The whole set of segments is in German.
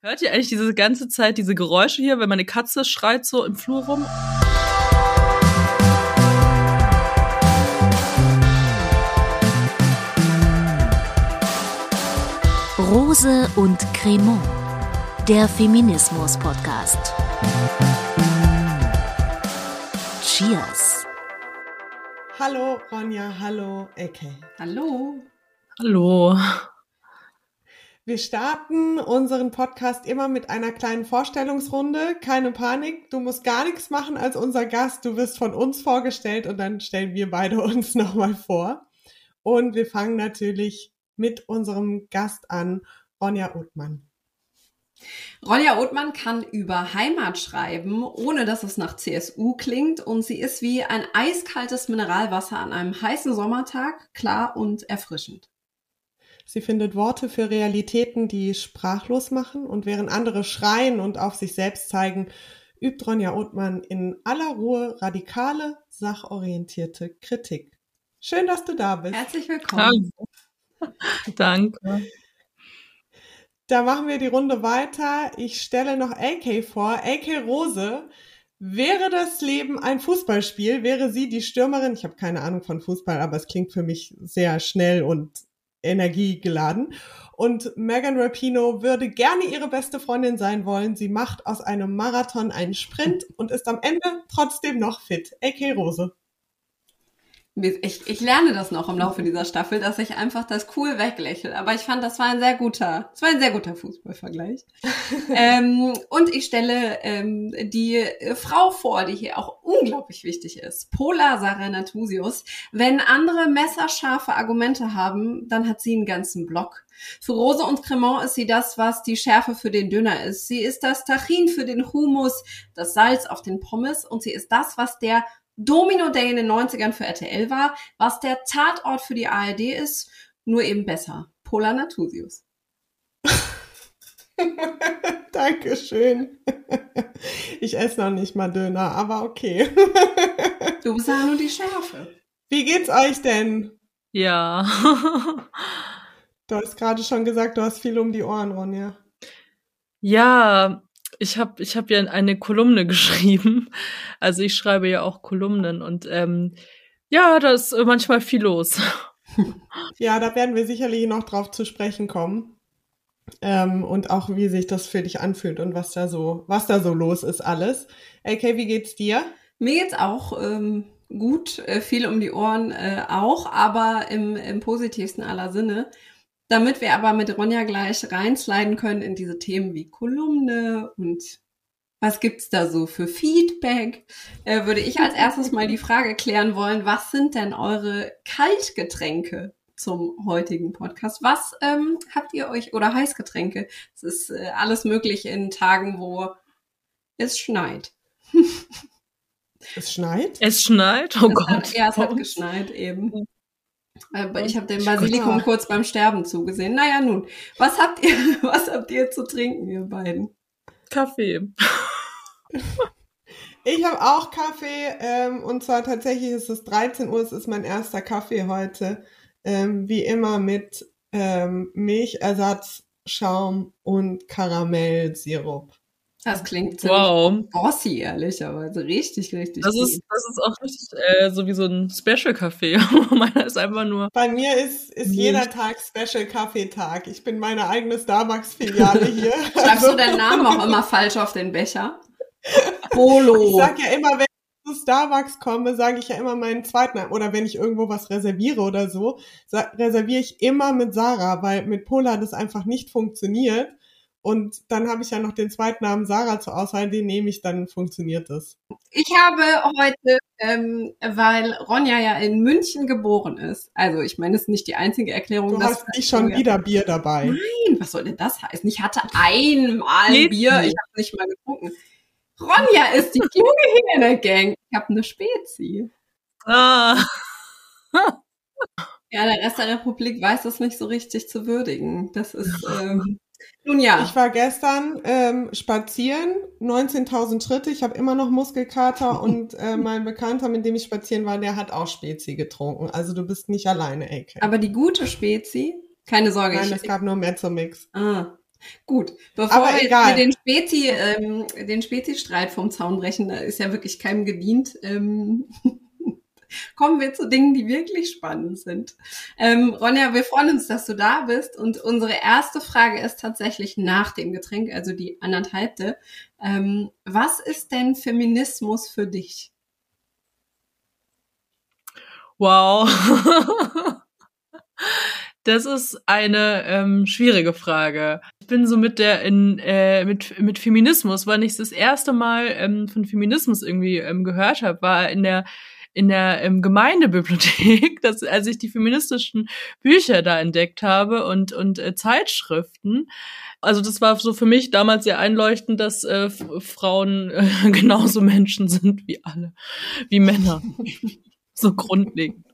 Hört ihr eigentlich diese ganze Zeit diese Geräusche hier, wenn meine Katze schreit so im Flur rum? Rose und Cremant, der Feminismus-Podcast. Cheers. Hallo Ronja, hallo Eke. Hallo. Hallo. Wir starten unseren Podcast immer mit einer kleinen Vorstellungsrunde. Keine Panik, du musst gar nichts machen als unser Gast. Du wirst von uns vorgestellt und dann stellen wir beide uns nochmal vor. Und wir fangen natürlich mit unserem Gast an, Ronja Othmann. Ronja Othmann kann über Heimat schreiben, ohne dass es nach CSU klingt. Und sie ist wie ein eiskaltes Mineralwasser an einem heißen Sommertag, klar und erfrischend. Sie findet Worte für Realitäten, die sprachlos machen und während andere schreien und auf sich selbst zeigen, übt Ronja Othmann in aller Ruhe radikale, sachorientierte Kritik. Schön, dass du da bist. Herzlich willkommen. Danke. Da machen wir die Runde weiter. Ich stelle noch AK vor. AK Rose. Wäre das Leben ein Fußballspiel, wäre sie die Stürmerin. Ich habe keine Ahnung von Fußball, aber es klingt für mich sehr schnell und energiegeladen. Und Megan Rapino würde gerne ihre beste Freundin sein wollen. Sie macht aus einem Marathon einen Sprint und ist am Ende trotzdem noch fit. AK Rose. Ich, ich lerne das noch im Laufe dieser Staffel, dass ich einfach das cool weglächle. Aber ich fand, das war ein sehr guter, das war ein sehr guter Fußballvergleich. ähm, und ich stelle ähm, die Frau vor, die hier auch unglaublich wichtig ist. Pola Saranatusius. Wenn andere messerscharfe Argumente haben, dann hat sie einen ganzen Block. Für Rose und Cremant ist sie das, was die Schärfe für den Döner ist. Sie ist das Tachin für den Humus, das Salz auf den Pommes und sie ist das, was der Domino Day in den 90ern für RTL war, was der Tatort für die ARD ist, nur eben besser. Pola Natusius. Dankeschön. Ich esse noch nicht mal Döner, aber okay. Du bist ja nur die Schärfe. Wie geht's euch denn? Ja. Du hast gerade schon gesagt, du hast viel um die Ohren, Ronja. ja, ich habe ich hab ja eine Kolumne geschrieben. Also ich schreibe ja auch Kolumnen und ähm, ja, da ist manchmal viel los. Ja, da werden wir sicherlich noch drauf zu sprechen kommen. Ähm, und auch wie sich das für dich anfühlt und was da so, was da so los ist alles. AK, wie geht's dir? Mir geht's auch ähm, gut, äh, viel um die Ohren äh, auch, aber im, im positivsten aller Sinne. Damit wir aber mit Ronja gleich reinsliden können in diese Themen wie Kolumne und was gibt's da so für Feedback, äh, würde ich als erstes mal die Frage klären wollen, was sind denn eure Kaltgetränke zum heutigen Podcast? Was ähm, habt ihr euch, oder Heißgetränke? Es ist äh, alles möglich in Tagen, wo es schneit. Es schneit? Es schneit, oh Es Gott. Hat, ja, es hat geschneit eben. Aber ich habe dem Basilikum kurz beim Sterben zugesehen. Naja, nun, was habt ihr, was habt ihr zu trinken, ihr beiden? Kaffee. Ich habe auch Kaffee ähm, und zwar tatsächlich ist es 13 Uhr, es ist mein erster Kaffee heute. Ähm, wie immer mit ähm, Milchersatz, Schaum und Karamellsirup. Das klingt ziemlich Wow. bossy, ehrlicherweise. Richtig, richtig Das ist, das ist auch richtig äh, so wie so ein Special-Kaffee. Meiner ist einfach nur. Bei mir ist, ist jeder Tag Special Kaffeetag. Ich bin meine eigene Starbucks-Filiale hier. Schreibst Also, du deinen Namen auch immer falsch auf den Becher? Ich Polo. sag ja immer, wenn ich zu Starbucks komme, sage ich ja immer meinen zweiten Namen. Oder wenn ich irgendwo was reserviere oder so, reserviere ich immer mit Sarah, weil mit Pola das einfach nicht funktioniert. Und dann habe ich ja noch den zweiten Namen Sarah zur Auswahl, den nehme ich, dann funktioniert es. Ich habe heute, ähm, weil Ronja ja in München geboren ist, also ich meine, das ist nicht die einzige Erklärung. Du dass- hast nicht schon wieder Bier dabei. Nein, was soll denn das heißen? Ich hatte einmal Geht Bier, ich nicht. habe nicht mal getrunken. Ronja ist die kluge Hyäne-Gang. Ich habe eine Spezi. Ah. Ja, der Rest der Republik weiß das nicht so richtig zu würdigen. Das ist, ähm, nun ja. Ich war gestern ähm, spazieren, 19.000 Schritte. Ich habe immer noch Muskelkater und äh, mein Bekannter, mit dem ich spazieren war, der hat auch Spezi getrunken. Also du bist nicht alleine, AK. Aber die gute Spezi, keine Sorge, Nein, ich, es gab nur Mezzomix. ah, Gut, bevor Aber wir egal. den Spezi, ähm, den Spezi-Streit vom Zaun brechen, da ist ja wirklich keinem gedient. Ähm, kommen wir zu Dingen, die wirklich spannend sind. Ähm, Ronja, wir freuen uns, dass du da bist. Und unsere erste Frage ist tatsächlich nach dem Getränk, also die anderthalbte. Ähm, was ist denn Feminismus für dich? Wow. Das ist eine ähm, schwierige Frage. Ich bin so mit der in äh, mit mit Feminismus, weil ich das erste Mal ähm, von Feminismus irgendwie ähm, gehört habe, war in der in der ähm, Gemeindebibliothek, dass, als ich die feministischen Bücher da entdeckt habe und und äh, Zeitschriften. Also das war so für mich damals sehr einleuchtend, dass äh, Frauen äh, genauso Menschen sind wie alle, wie Männer, so grundlegend.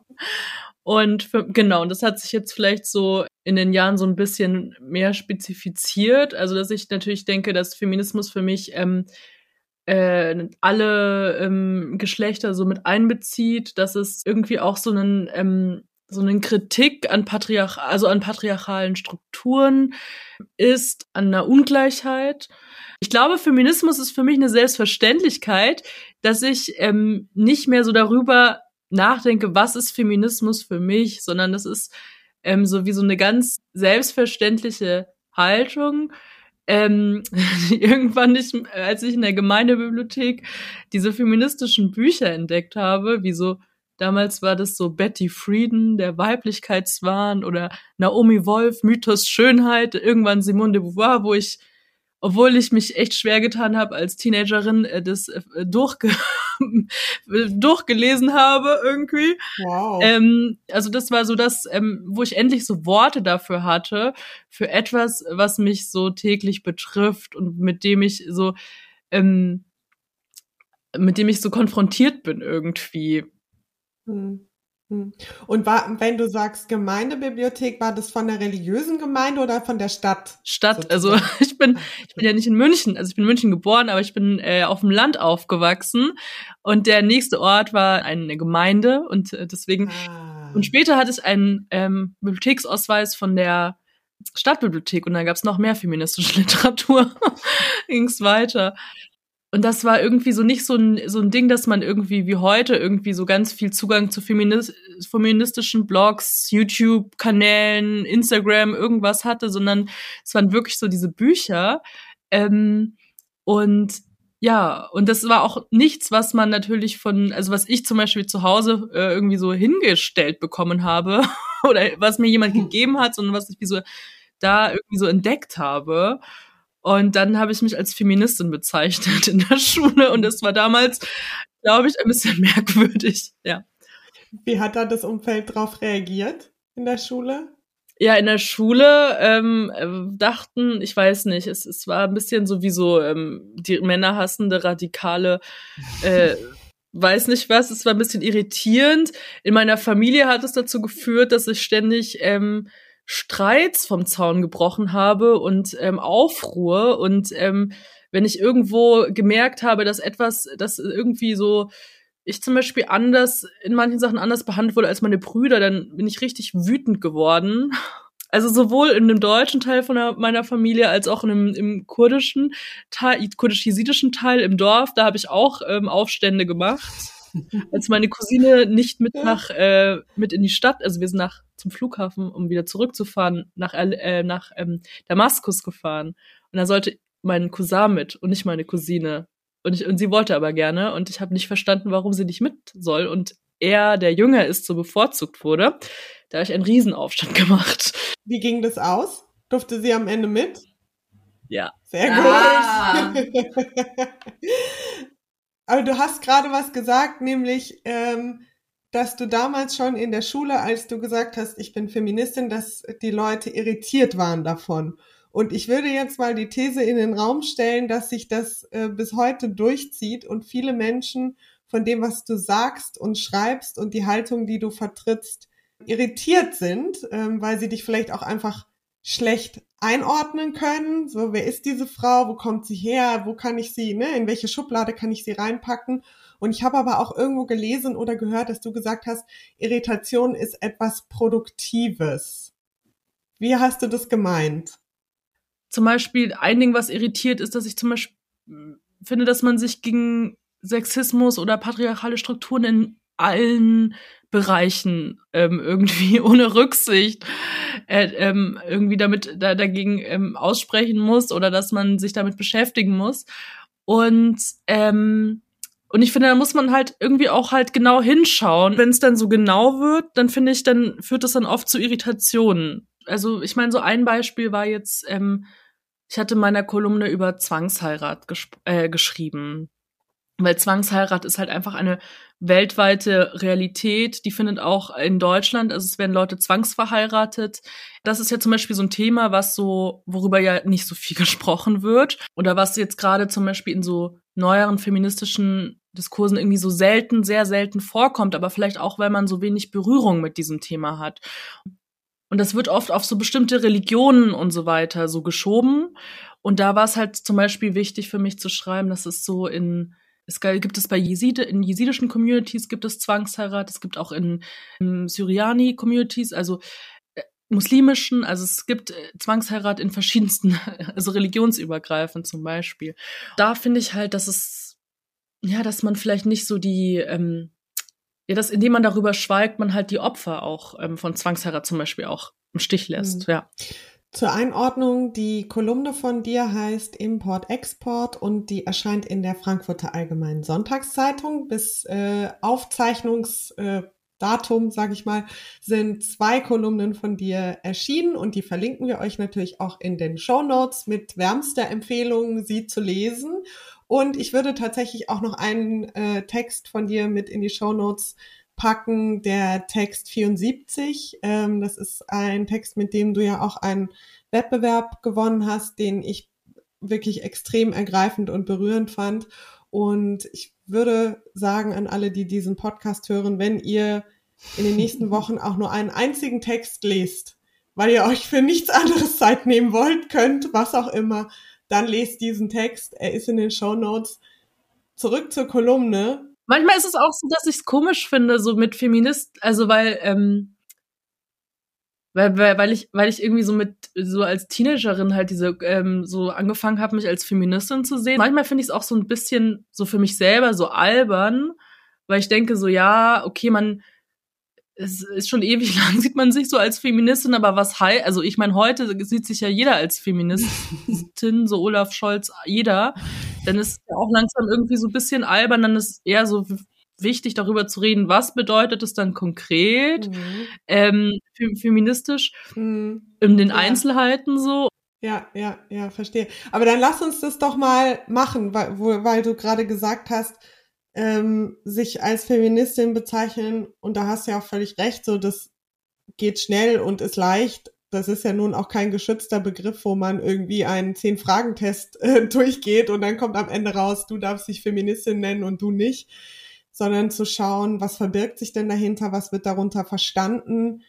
Und für, genau, und das hat sich jetzt vielleicht so in den Jahren so ein bisschen mehr spezifiziert. Also, dass ich natürlich denke, dass Feminismus für mich ähm, äh, alle ähm, Geschlechter so mit einbezieht, dass es irgendwie auch so einen ähm, so einen Kritik an Patriarch also an patriarchalen Strukturen ist, an einer Ungleichheit. Ich glaube, Feminismus ist für mich eine Selbstverständlichkeit, dass ich ähm, nicht mehr so darüber nachdenke, was ist Feminismus für mich, sondern das ist ähm, so wie so eine ganz selbstverständliche Haltung. Ähm, irgendwann nicht, als ich in der Gemeindebibliothek diese feministischen Bücher entdeckt habe, wie so Damals war das so Betty Friedan, der Weiblichkeitswahn oder Naomi Wolf, Mythos Schönheit, irgendwann Simone de Beauvoir, wo ich obwohl ich mich echt schwer getan habe als Teenagerin, äh, das äh, durchge durchgelesen habe irgendwie. Wow. Ähm, also das war so das, ähm, wo ich endlich so Worte dafür hatte, für etwas, was mich so täglich betrifft und mit dem ich so, ähm, mit dem ich so konfrontiert bin irgendwie. Hm. Hm. Und war, wenn du sagst Gemeindebibliothek, war das von der religiösen Gemeinde oder von der Stadt? Stadt, also ich bin, ich bin ja nicht in München, also ich bin in München geboren, aber ich bin äh, auf dem Land aufgewachsen und der nächste Ort war eine Gemeinde und äh, deswegen Ah. und später hatte ich einen ähm, Bibliotheksausweis von der Stadtbibliothek und dann gab es noch mehr feministische Literatur, ging's weiter. Und das war irgendwie so nicht so ein, so ein Ding, dass man irgendwie wie heute irgendwie so ganz viel Zugang zu Feminis feministischen Blogs, YouTube-Kanälen, Instagram, irgendwas hatte, sondern es waren wirklich so diese Bücher. Ähm, und ja, und das war auch nichts, was man natürlich von, also was ich zum Beispiel zu Hause äh, irgendwie so hingestellt bekommen habe oder was mir jemand gegeben hat, sondern was ich wie so da irgendwie so entdeckt habe. Und dann habe ich mich als Feministin bezeichnet in der Schule und das war damals, glaube ich, ein bisschen merkwürdig, ja. Wie hat da das Umfeld drauf reagiert in der Schule? Ja, in der Schule ähm, dachten, ich weiß nicht, es, es war ein bisschen sowieso ähm, die männerhassende, radikale, äh, weiß nicht was, es war ein bisschen irritierend. In meiner Familie hat es dazu geführt, dass ich ständig ähm, Streits vom Zaun gebrochen habe und ähm, Aufruhr und ähm, wenn ich irgendwo gemerkt habe, dass etwas, das irgendwie so ich zum Beispiel anders, in manchen Sachen anders behandelt wurde als meine Brüder, dann bin ich richtig wütend geworden. Also sowohl in dem deutschen Teil von der, meiner Familie als auch in dem, im kurdischen Teil, kurdisch-jesidischen Teil im Dorf, da habe ich auch ähm, Aufstände gemacht. Als meine Cousine nicht mit nach äh, mit in die Stadt, also wir sind nach zum Flughafen, um wieder zurückzufahren, nach äh, nach ähm, Damaskus gefahren und da sollte mein Cousin mit und nicht meine Cousine und, ich, und sie wollte aber gerne und ich habe nicht verstanden, warum sie nicht mit soll und er, der jünger ist, so bevorzugt wurde. Da habe ich einen Riesenaufstand gemacht. Wie ging das aus? Durfte sie am Ende mit? Ja. Sehr Ah. gut. Aber du hast gerade was gesagt, nämlich, ähm, dass du damals schon in der Schule, als du gesagt hast, ich bin Feministin, dass die Leute irritiert waren davon. Und ich würde jetzt mal die These in den Raum stellen, dass sich das äh, bis heute durchzieht und viele Menschen von dem, was du sagst und schreibst und die Haltung, die du vertrittst, irritiert sind, ähm, weil sie dich vielleicht auch einfach schlecht einordnen können. So, wer ist diese Frau? Wo kommt sie her? Wo kann ich sie, ne? In welche Schublade kann ich sie reinpacken? Und ich habe aber auch irgendwo gelesen oder gehört, dass du gesagt hast, Irritation ist etwas Produktives. Wie hast du das gemeint? Zum Beispiel ein Ding, was irritiert, ist, dass ich zum Beispiel finde, dass man sich gegen Sexismus oder patriarchale Strukturen in allen Bereichen ähm, irgendwie ohne Rücksicht äh, ähm, irgendwie damit da, dagegen ähm, aussprechen muss oder dass man sich damit beschäftigen muss. Und ähm, und ich finde, da muss man halt irgendwie auch halt genau hinschauen. Wenn es dann so genau wird, dann finde ich, dann führt das dann oft zu Irritationen. Also ich meine, so ein Beispiel war jetzt, ähm, ich hatte in meiner Kolumne über Zwangsheirat äh, geschrieben. Weil Zwangsheirat ist halt einfach eine weltweite Realität, die findet auch in Deutschland, also es werden Leute zwangsverheiratet. Das ist ja zum Beispiel so ein Thema, was so, worüber ja nicht so viel gesprochen wird. Oder was jetzt gerade zum Beispiel in so neueren feministischen Diskursen irgendwie so selten, sehr selten vorkommt, aber vielleicht auch, weil man so wenig Berührung mit diesem Thema hat. Und das wird oft auf so bestimmte Religionen und so weiter so geschoben. Und da war es halt zum Beispiel wichtig für mich zu schreiben, dass es so in es gibt es bei Jeside, in jesidischen Communities gibt es Zwangsheirat, es gibt auch in, in Syriani-Communities, also äh, muslimischen, also es gibt äh, Zwangsheirat in verschiedensten, also religionsübergreifend zum Beispiel. Da finde ich halt, dass es, ja, dass man vielleicht nicht so die, ähm, ja, dass indem man darüber schweigt, man halt die Opfer auch ähm, von Zwangsheirat zum Beispiel auch im Stich lässt, mhm. ja. Zur Einordnung, die Kolumne von dir heißt Import-Export und die erscheint in der Frankfurter Allgemeinen Sonntagszeitung. Bis äh, Aufzeichnungsdatum, äh, sage ich mal, sind zwei Kolumnen von dir erschienen und die verlinken wir euch natürlich auch in den Show Notes mit wärmster Empfehlung, sie zu lesen. Und ich würde tatsächlich auch noch einen äh, Text von dir mit in die Show Notes packen, der Text 74. Ähm, das ist ein Text, mit dem du ja auch einen Wettbewerb gewonnen hast, den ich wirklich extrem ergreifend und berührend fand. Und ich würde sagen an alle, die diesen Podcast hören, wenn ihr in den nächsten Wochen auch nur einen einzigen Text lest, weil ihr euch für nichts anderes Zeit nehmen wollt, könnt, was auch immer, dann lest diesen Text. Er ist in den Show Notes. Zurück zur Kolumne. Manchmal ist es auch so, dass ich es komisch finde, so mit Feminist, also weil, ähm, weil, weil, weil ich, weil ich irgendwie so mit, so als Teenagerin halt diese, ähm, so angefangen habe, mich als Feministin zu sehen. Manchmal finde ich es auch so ein bisschen so für mich selber so albern, weil ich denke so, ja, okay, man, es ist schon ewig lang, sieht man sich so als Feministin, aber was heißt, also ich meine, heute sieht sich ja jeder als Feministin, so Olaf Scholz, jeder dann ist ja auch langsam irgendwie so ein bisschen albern, dann ist eher so wichtig, darüber zu reden, was bedeutet es dann konkret, mhm. ähm, feministisch, mhm. in den ja. Einzelheiten so. Ja, ja, ja, verstehe. Aber dann lass uns das doch mal machen, weil, weil du gerade gesagt hast, ähm, sich als Feministin bezeichnen, und da hast du ja auch völlig recht, so das geht schnell und ist leicht, das ist ja nun auch kein geschützter Begriff, wo man irgendwie einen Zehn-Fragen-Test äh, durchgeht und dann kommt am Ende raus, du darfst dich Feministin nennen und du nicht, sondern zu schauen, was verbirgt sich denn dahinter, was wird darunter verstanden,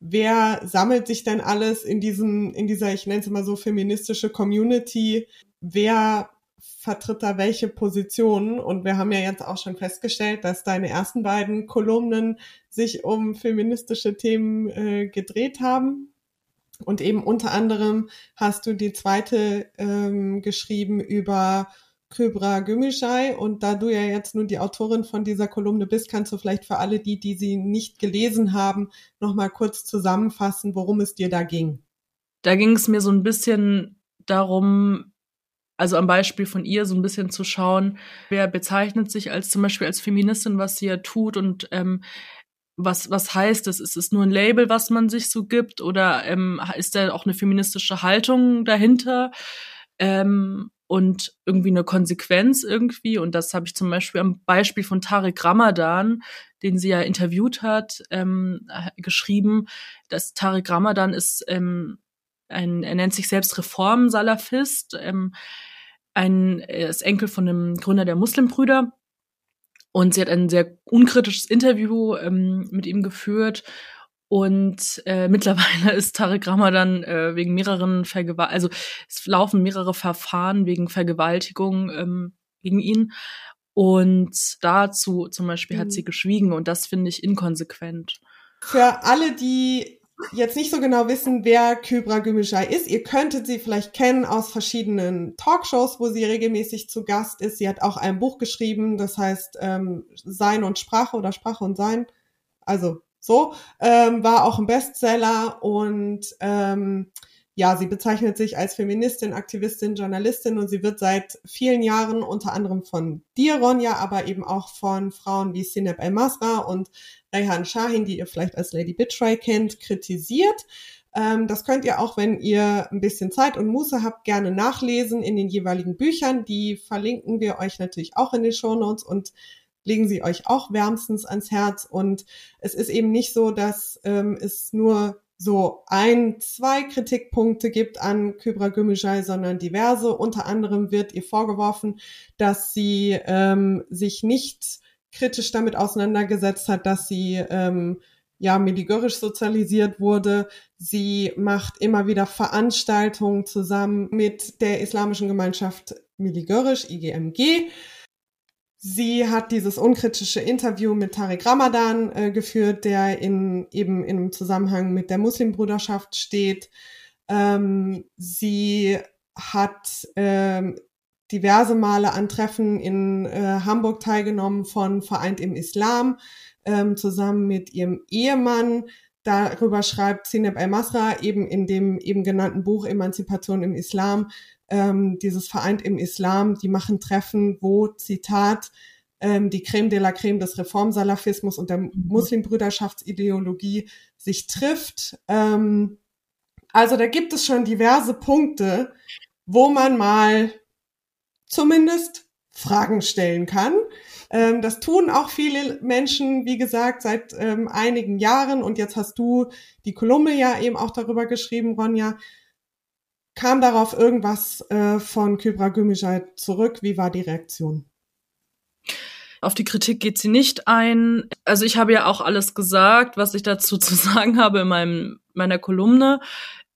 wer sammelt sich denn alles in diesem, in dieser, ich nenne es immer so, feministische Community, wer vertritt da welche Positionen und wir haben ja jetzt auch schon festgestellt, dass deine ersten beiden Kolumnen sich um feministische Themen äh, gedreht haben. Und eben unter anderem hast du die zweite ähm, geschrieben über Kybra Gümüşay. Und da du ja jetzt nun die Autorin von dieser Kolumne bist, kannst du vielleicht für alle die, die sie nicht gelesen haben, nochmal kurz zusammenfassen, worum es dir da ging. Da ging es mir so ein bisschen darum, also am Beispiel von ihr so ein bisschen zu schauen, wer bezeichnet sich als zum Beispiel als Feministin, was sie ja tut und ähm, was, was heißt das? Ist es nur ein Label, was man sich so gibt? Oder ähm, ist da auch eine feministische Haltung dahinter? Ähm, und irgendwie eine Konsequenz irgendwie. Und das habe ich zum Beispiel am Beispiel von Tarek Ramadan, den sie ja interviewt hat, ähm, geschrieben. dass Tarek Ramadan ist ähm, ein, er nennt sich selbst Reformsalafist, ähm, ein, er ist Enkel von einem Gründer der Muslimbrüder und sie hat ein sehr unkritisches Interview ähm, mit ihm geführt. Und äh, mittlerweile ist Tarek Ramadan äh, wegen mehreren Vergewalt, also es laufen mehrere Verfahren wegen Vergewaltigung ähm, gegen ihn. Und dazu zum Beispiel mhm. hat sie geschwiegen und das finde ich inkonsequent. Für alle, die jetzt nicht so genau wissen, wer Kybra Gümüşay ist, ihr könntet sie vielleicht kennen aus verschiedenen Talkshows, wo sie regelmäßig zu Gast ist. Sie hat auch ein Buch geschrieben, das heißt ähm, Sein und Sprache oder Sprache und Sein. Also so, ähm, war auch ein Bestseller und ähm, ja, sie bezeichnet sich als Feministin, Aktivistin, Journalistin und sie wird seit vielen Jahren unter anderem von dir, Ronja, aber eben auch von Frauen wie Sineb El-Masra und Rehan Shahin, die ihr vielleicht als Lady Bitray kennt, kritisiert. Ähm, das könnt ihr auch, wenn ihr ein bisschen Zeit und Muße habt, gerne nachlesen in den jeweiligen Büchern. Die verlinken wir euch natürlich auch in den Show Notes und legen sie euch auch wärmstens ans Herz. Und es ist eben nicht so, dass ähm, es nur so ein, zwei Kritikpunkte gibt an Kybra Gümüşay, sondern diverse. Unter anderem wird ihr vorgeworfen, dass sie ähm, sich nicht kritisch damit auseinandergesetzt hat, dass sie ähm, ja milligörisch sozialisiert wurde. Sie macht immer wieder Veranstaltungen zusammen mit der islamischen Gemeinschaft Milligörisch, IGMG. Sie hat dieses unkritische Interview mit Tariq Ramadan äh, geführt, der in, eben einem Zusammenhang mit der Muslimbruderschaft steht. Ähm, sie hat ähm, diverse Male an Treffen in äh, Hamburg teilgenommen von Vereint im Islam, ähm, zusammen mit ihrem Ehemann. Darüber schreibt Sineb El-Masra eben in dem eben genannten Buch Emanzipation im Islam, ähm, dieses Vereint im Islam, die machen Treffen, wo, Zitat, ähm, die Creme de la Creme des Reformsalafismus und der mhm. Muslimbrüderschaftsideologie sich trifft. Ähm, also da gibt es schon diverse Punkte, wo man mal zumindest Fragen stellen kann. Ähm, das tun auch viele Menschen, wie gesagt, seit ähm, einigen Jahren. Und jetzt hast du die Kolumne ja eben auch darüber geschrieben, Ronja. Kam darauf irgendwas äh, von Kybra Gümüşay zurück? Wie war die Reaktion? Auf die Kritik geht sie nicht ein. Also ich habe ja auch alles gesagt, was ich dazu zu sagen habe in meinem, meiner Kolumne.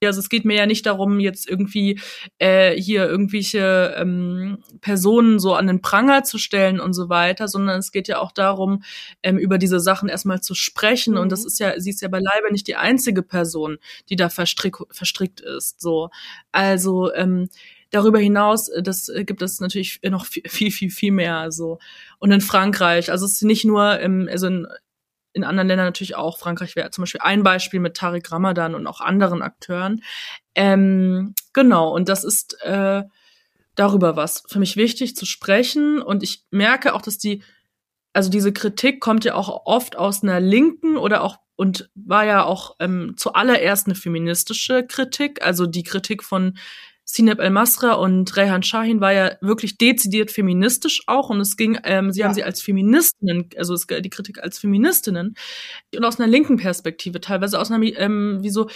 Also es geht mir ja nicht darum, jetzt irgendwie äh, hier irgendwelche ähm, Personen so an den Pranger zu stellen und so weiter, sondern es geht ja auch darum, ähm, über diese Sachen erstmal zu sprechen. Mhm. Und das mhm. ist ja, sie ist ja beileibe nicht die einzige Person, die da verstrick, verstrickt ist. So, also ähm, darüber hinaus, äh, das äh, gibt es natürlich noch viel, viel, viel, mehr. Also und in Frankreich, also es ist nicht nur, im, also in, in anderen Ländern natürlich auch. Frankreich wäre zum Beispiel ein Beispiel mit Tariq Ramadan und auch anderen Akteuren. Ähm, genau, und das ist äh, darüber was für mich wichtig zu sprechen. Und ich merke auch, dass die, also diese Kritik kommt ja auch oft aus einer linken oder auch und war ja auch ähm, zuallererst eine feministische Kritik, also die Kritik von Sineb El-Masra und Rehan Shahin war ja wirklich dezidiert feministisch auch und es ging, ähm, sie ja. haben sie als Feministinnen, also es, die Kritik als Feministinnen und aus einer linken Perspektive, teilweise aus einer, ähm, wie so,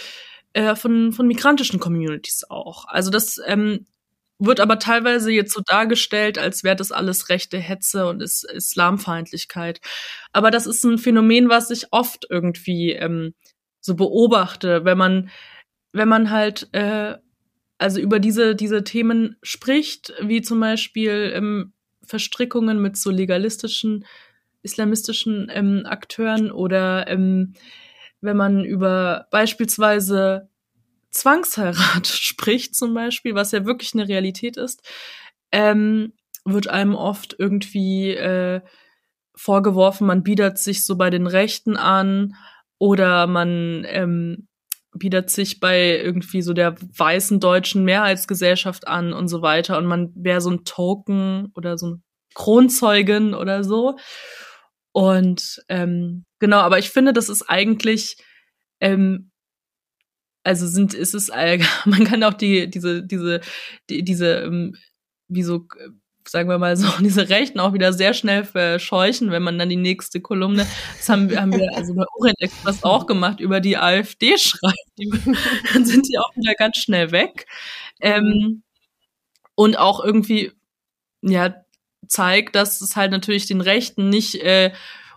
äh, von, von migrantischen Communities auch. Also das ähm, wird aber teilweise jetzt so dargestellt, als wäre das alles rechte Hetze und ist Islamfeindlichkeit. Aber das ist ein Phänomen, was ich oft irgendwie ähm, so beobachte, wenn man wenn man halt äh, also über diese, diese Themen spricht, wie zum Beispiel ähm, Verstrickungen mit so legalistischen, islamistischen ähm, Akteuren oder ähm, wenn man über beispielsweise Zwangsheirat spricht zum Beispiel, was ja wirklich eine Realität ist, ähm, wird einem oft irgendwie äh, vorgeworfen, man bietet sich so bei den Rechten an oder man ähm, bietet sich bei irgendwie so der weißen deutschen Mehrheitsgesellschaft an und so weiter und man wäre so ein Token oder so ein Kronzeugin oder so. Und ähm, genau, aber ich finde, das ist eigentlich, ähm, also sind, ist es, man kann auch die, diese, diese, die, diese, ähm, wie so sagen wir mal so, diese Rechten auch wieder sehr schnell verscheuchen, wenn man dann die nächste Kolumne, das haben, haben wir also bei Orient Express auch gemacht, über die AfD schreibt, dann sind die auch wieder ganz schnell weg. Ähm, und auch irgendwie, ja, zeigt, dass es halt natürlich den Rechten nicht äh,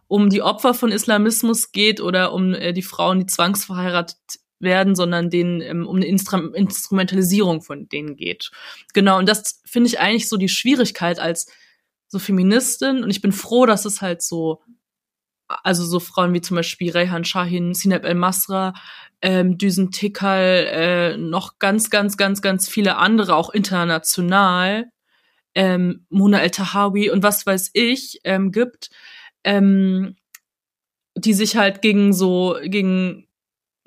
um die Opfer von Islamismus geht oder um äh, die Frauen, die zwangsverheiratet werden, sondern denen ähm, um eine Instru Instrumentalisierung von denen geht. Genau, und das finde ich eigentlich so die Schwierigkeit als so Feministin. Und ich bin froh, dass es halt so, also so Frauen wie zum Beispiel Rehan Shahin, Sineb El-Masra, ähm, Düsen Tikal, äh, noch ganz, ganz, ganz, ganz viele andere, auch international, ähm, Mona El Tahawi und was weiß ich, ähm, gibt, ähm, die sich halt gegen so, gegen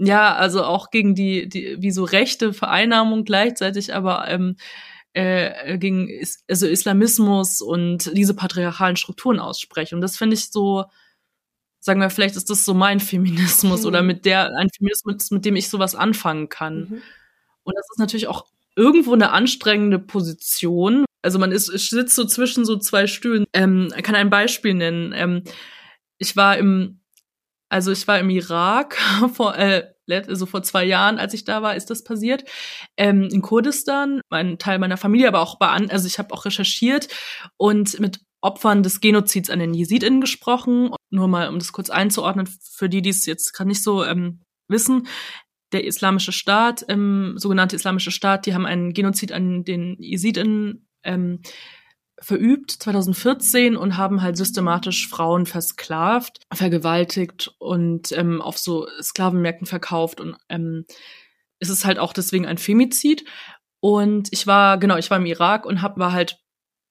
ja, also auch gegen die, die wie so rechte Vereinnahmung gleichzeitig, aber ähm, äh, gegen is also Islamismus und diese patriarchalen Strukturen aussprechen. Und das finde ich so, sagen wir, vielleicht ist das so mein Feminismus mhm. oder mit der, ein Feminismus, mit dem ich sowas anfangen kann. Mhm. Und das ist natürlich auch irgendwo eine anstrengende Position. Also man ist, sitzt so zwischen so zwei Stühlen. Ähm, ich kann ein Beispiel nennen. Ähm, ich war im also ich war im Irak vor, äh, also vor zwei Jahren, als ich da war, ist das passiert. Ähm, in Kurdistan, mein Teil meiner Familie, aber auch bei an, also ich habe auch recherchiert und mit Opfern des Genozids an den Jesidinnen gesprochen. Nur mal, um das kurz einzuordnen, für die, die es jetzt gerade nicht so ähm, wissen. Der islamische Staat, ähm, sogenannte islamische Staat, die haben einen Genozid an den Jesidinnen ähm, verübt 2014 und haben halt systematisch Frauen versklavt, vergewaltigt und ähm, auf so Sklavenmärkten verkauft und ähm, es ist halt auch deswegen ein Femizid. Und ich war, genau, ich war im Irak und hab, war halt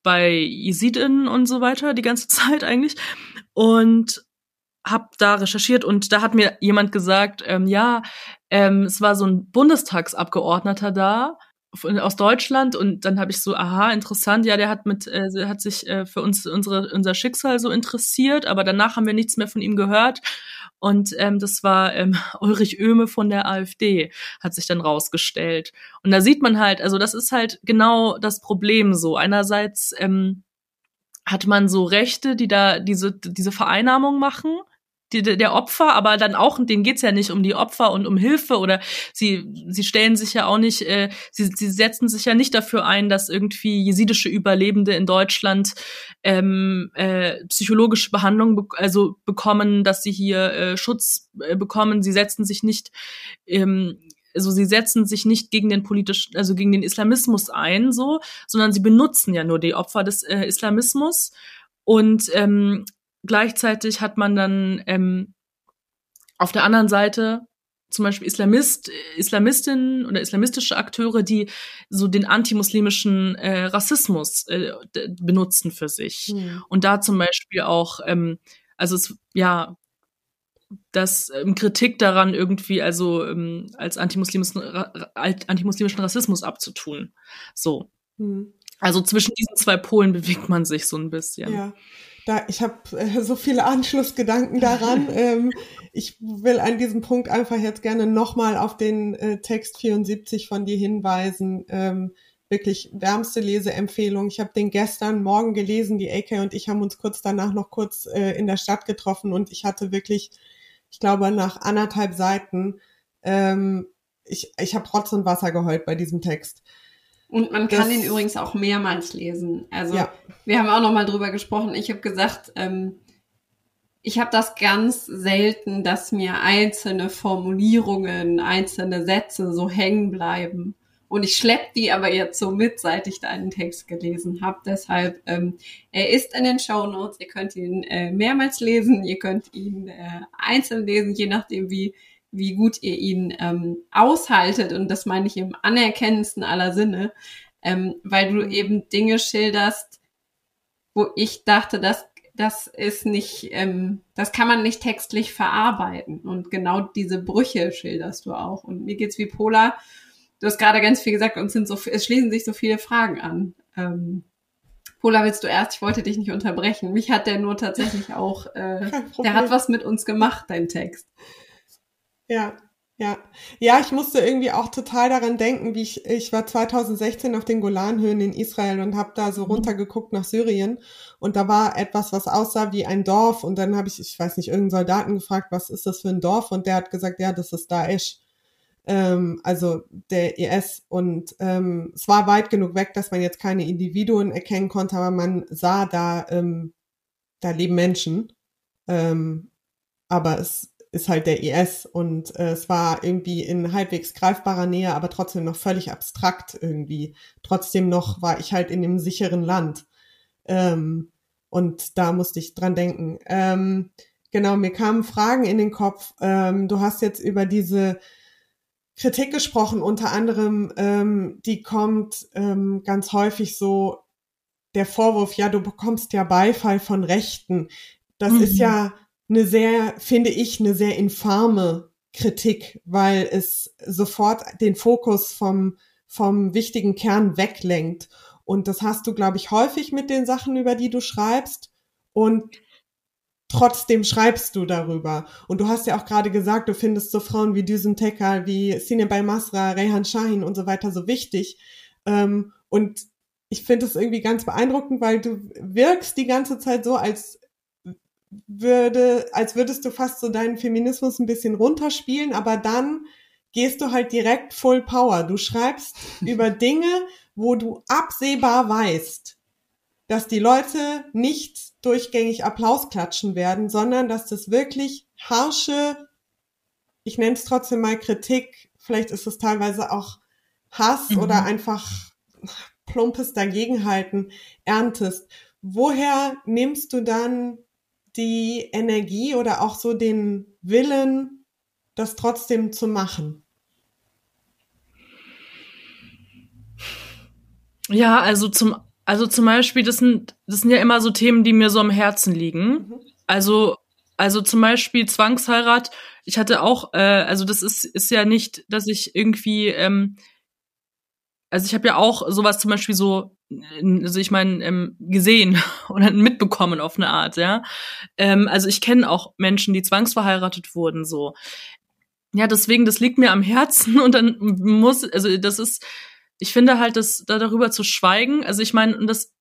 bei Jesidinnen und so weiter die ganze Zeit eigentlich und hab da recherchiert und da hat mir jemand gesagt, ähm, ja, ähm, es war so ein Bundestagsabgeordneter da aus Deutschland und dann habe ich so, aha, interessant, ja, der hat mit, äh, hat sich äh, für uns unsere unser Schicksal so interessiert, aber danach haben wir nichts mehr von ihm gehört. Und ähm, das war ähm, Ulrich Oehme von der AfD, hat sich dann rausgestellt. Und da sieht man halt, also das ist halt genau das Problem so. Einerseits ähm, hat man so Rechte, die da diese diese Vereinnahmung machen die, der Opfer, aber dann auch, denen geht's ja nicht um die Opfer und um Hilfe oder sie, sie stellen sich ja auch nicht, äh, sie, sie setzen sich ja nicht dafür ein, dass irgendwie jesidische Überlebende in Deutschland ähm, äh, psychologische Behandlung be also bekommen, dass sie hier äh, Schutz äh, bekommen. Sie setzen sich nicht ähm, also sie setzen sich nicht gegen den politischen, also gegen den Islamismus ein, so, sondern sie benutzen ja nur die Opfer des äh, Islamismus und ähm, gleichzeitig hat man dann ähm, auf der anderen Seite zum Beispiel Islamist, Islamistinnen oder islamistische Akteure, die so den antimuslimischen äh, Rassismus äh, benutzen für sich. Mhm. Und da zum Beispiel auch, ähm, also es, ja, das ähm, Kritik daran irgendwie also ähm, als antimuslimischen, antimuslimischen Rassismus abzutun. So. Mhm. Also zwischen diesen zwei Polen bewegt man sich so ein bisschen. Ja da, ich habe äh, so viele Anschlussgedanken daran. ähm, ich will an diesem Punkt einfach jetzt gerne nochmal auf den äh, Text 74 von dir hinweisen. Ähm, wirklich wärmste Leseempfehlung. Ich habe den gestern Morgen gelesen. Die AK und ich haben uns kurz danach noch kurz äh, in der Stadt getroffen und ich hatte wirklich, ich glaube, nach anderthalb Seiten, ähm, ich, ich habe Rotz und Wasser geheult bei diesem Text. Und man kann das, ihn übrigens auch mehrmals lesen. Also ja. wir haben auch noch mal drüber gesprochen. Ich habe gesagt, ähm, ich habe das ganz selten, dass mir einzelne Formulierungen, einzelne Sätze so hängen bleiben. Und ich schlepp die aber jetzt so mit, seit ich deinen Text gelesen habe. Deshalb, ähm, er ist in den Show Notes. Ihr könnt ihn äh, mehrmals lesen. Ihr könnt ihn äh, einzeln lesen, je nachdem, wie wie gut ihr ihn ähm, aushaltet. Und das meine ich im anerkennendsten aller Sinne, ähm, weil du eben Dinge schilderst, wo ich dachte, dass das ist nicht, ähm, das kann man nicht textlich verarbeiten. Und genau diese Brüche schilderst du auch. Und mir geht's wie Pola. Du hast gerade ganz viel gesagt, uns sind so, es schließen sich so viele Fragen an. Ähm, Pola, willst du erst? Ich wollte dich nicht unterbrechen. Mich hat der nur tatsächlich auch, äh, der hat was mit uns gemacht, dein Text. Ja, ja. Ja, ich musste irgendwie auch total daran denken, wie ich, ich war 2016 auf den Golanhöhen in Israel und habe da so mhm. runtergeguckt nach Syrien und da war etwas, was aussah wie ein Dorf und dann habe ich, ich weiß nicht, irgendeinen Soldaten gefragt, was ist das für ein Dorf und der hat gesagt, ja, das ist Daesh. Ähm, also der IS und ähm, es war weit genug weg, dass man jetzt keine Individuen erkennen konnte, aber man sah da, ähm, da leben Menschen. Ähm, aber es ist halt der IS und äh, es war irgendwie in halbwegs greifbarer Nähe, aber trotzdem noch völlig abstrakt irgendwie. Trotzdem noch war ich halt in dem sicheren Land. Ähm, und da musste ich dran denken. Ähm, genau, mir kamen Fragen in den Kopf. Ähm, du hast jetzt über diese Kritik gesprochen, unter anderem, ähm, die kommt ähm, ganz häufig so der Vorwurf, ja, du bekommst ja Beifall von Rechten. Das mhm. ist ja eine sehr, finde ich, eine sehr infame Kritik, weil es sofort den Fokus vom, vom wichtigen Kern weglenkt. Und das hast du, glaube ich, häufig mit den Sachen, über die du schreibst. Und trotzdem schreibst du darüber. Und du hast ja auch gerade gesagt, du findest so Frauen wie Düsen wie Sinebay Masra, Rehan Shahin und so weiter so wichtig. Ähm, und ich finde es irgendwie ganz beeindruckend, weil du wirkst die ganze Zeit so, als würde, als würdest du fast so deinen Feminismus ein bisschen runterspielen, aber dann gehst du halt direkt Full Power. Du schreibst über Dinge, wo du absehbar weißt, dass die Leute nicht durchgängig Applaus klatschen werden, sondern dass das wirklich harsche, ich nenne es trotzdem mal Kritik, vielleicht ist es teilweise auch Hass mhm. oder einfach plumpes Dagegenhalten erntest. Woher nimmst du dann die Energie oder auch so den Willen, das trotzdem zu machen? Ja, also zum, also zum Beispiel, das sind, das sind ja immer so Themen, die mir so am Herzen liegen. Mhm. Also, also zum Beispiel Zwangsheirat. Ich hatte auch, äh, also das ist, ist ja nicht, dass ich irgendwie, ähm, also ich habe ja auch sowas zum Beispiel so also ich meine, ähm, gesehen oder mitbekommen auf eine Art, ja. Ähm, also ich kenne auch Menschen, die zwangsverheiratet wurden, so. Ja, deswegen, das liegt mir am Herzen und dann muss, also das ist, ich finde halt, dass da darüber zu schweigen, also ich meine, das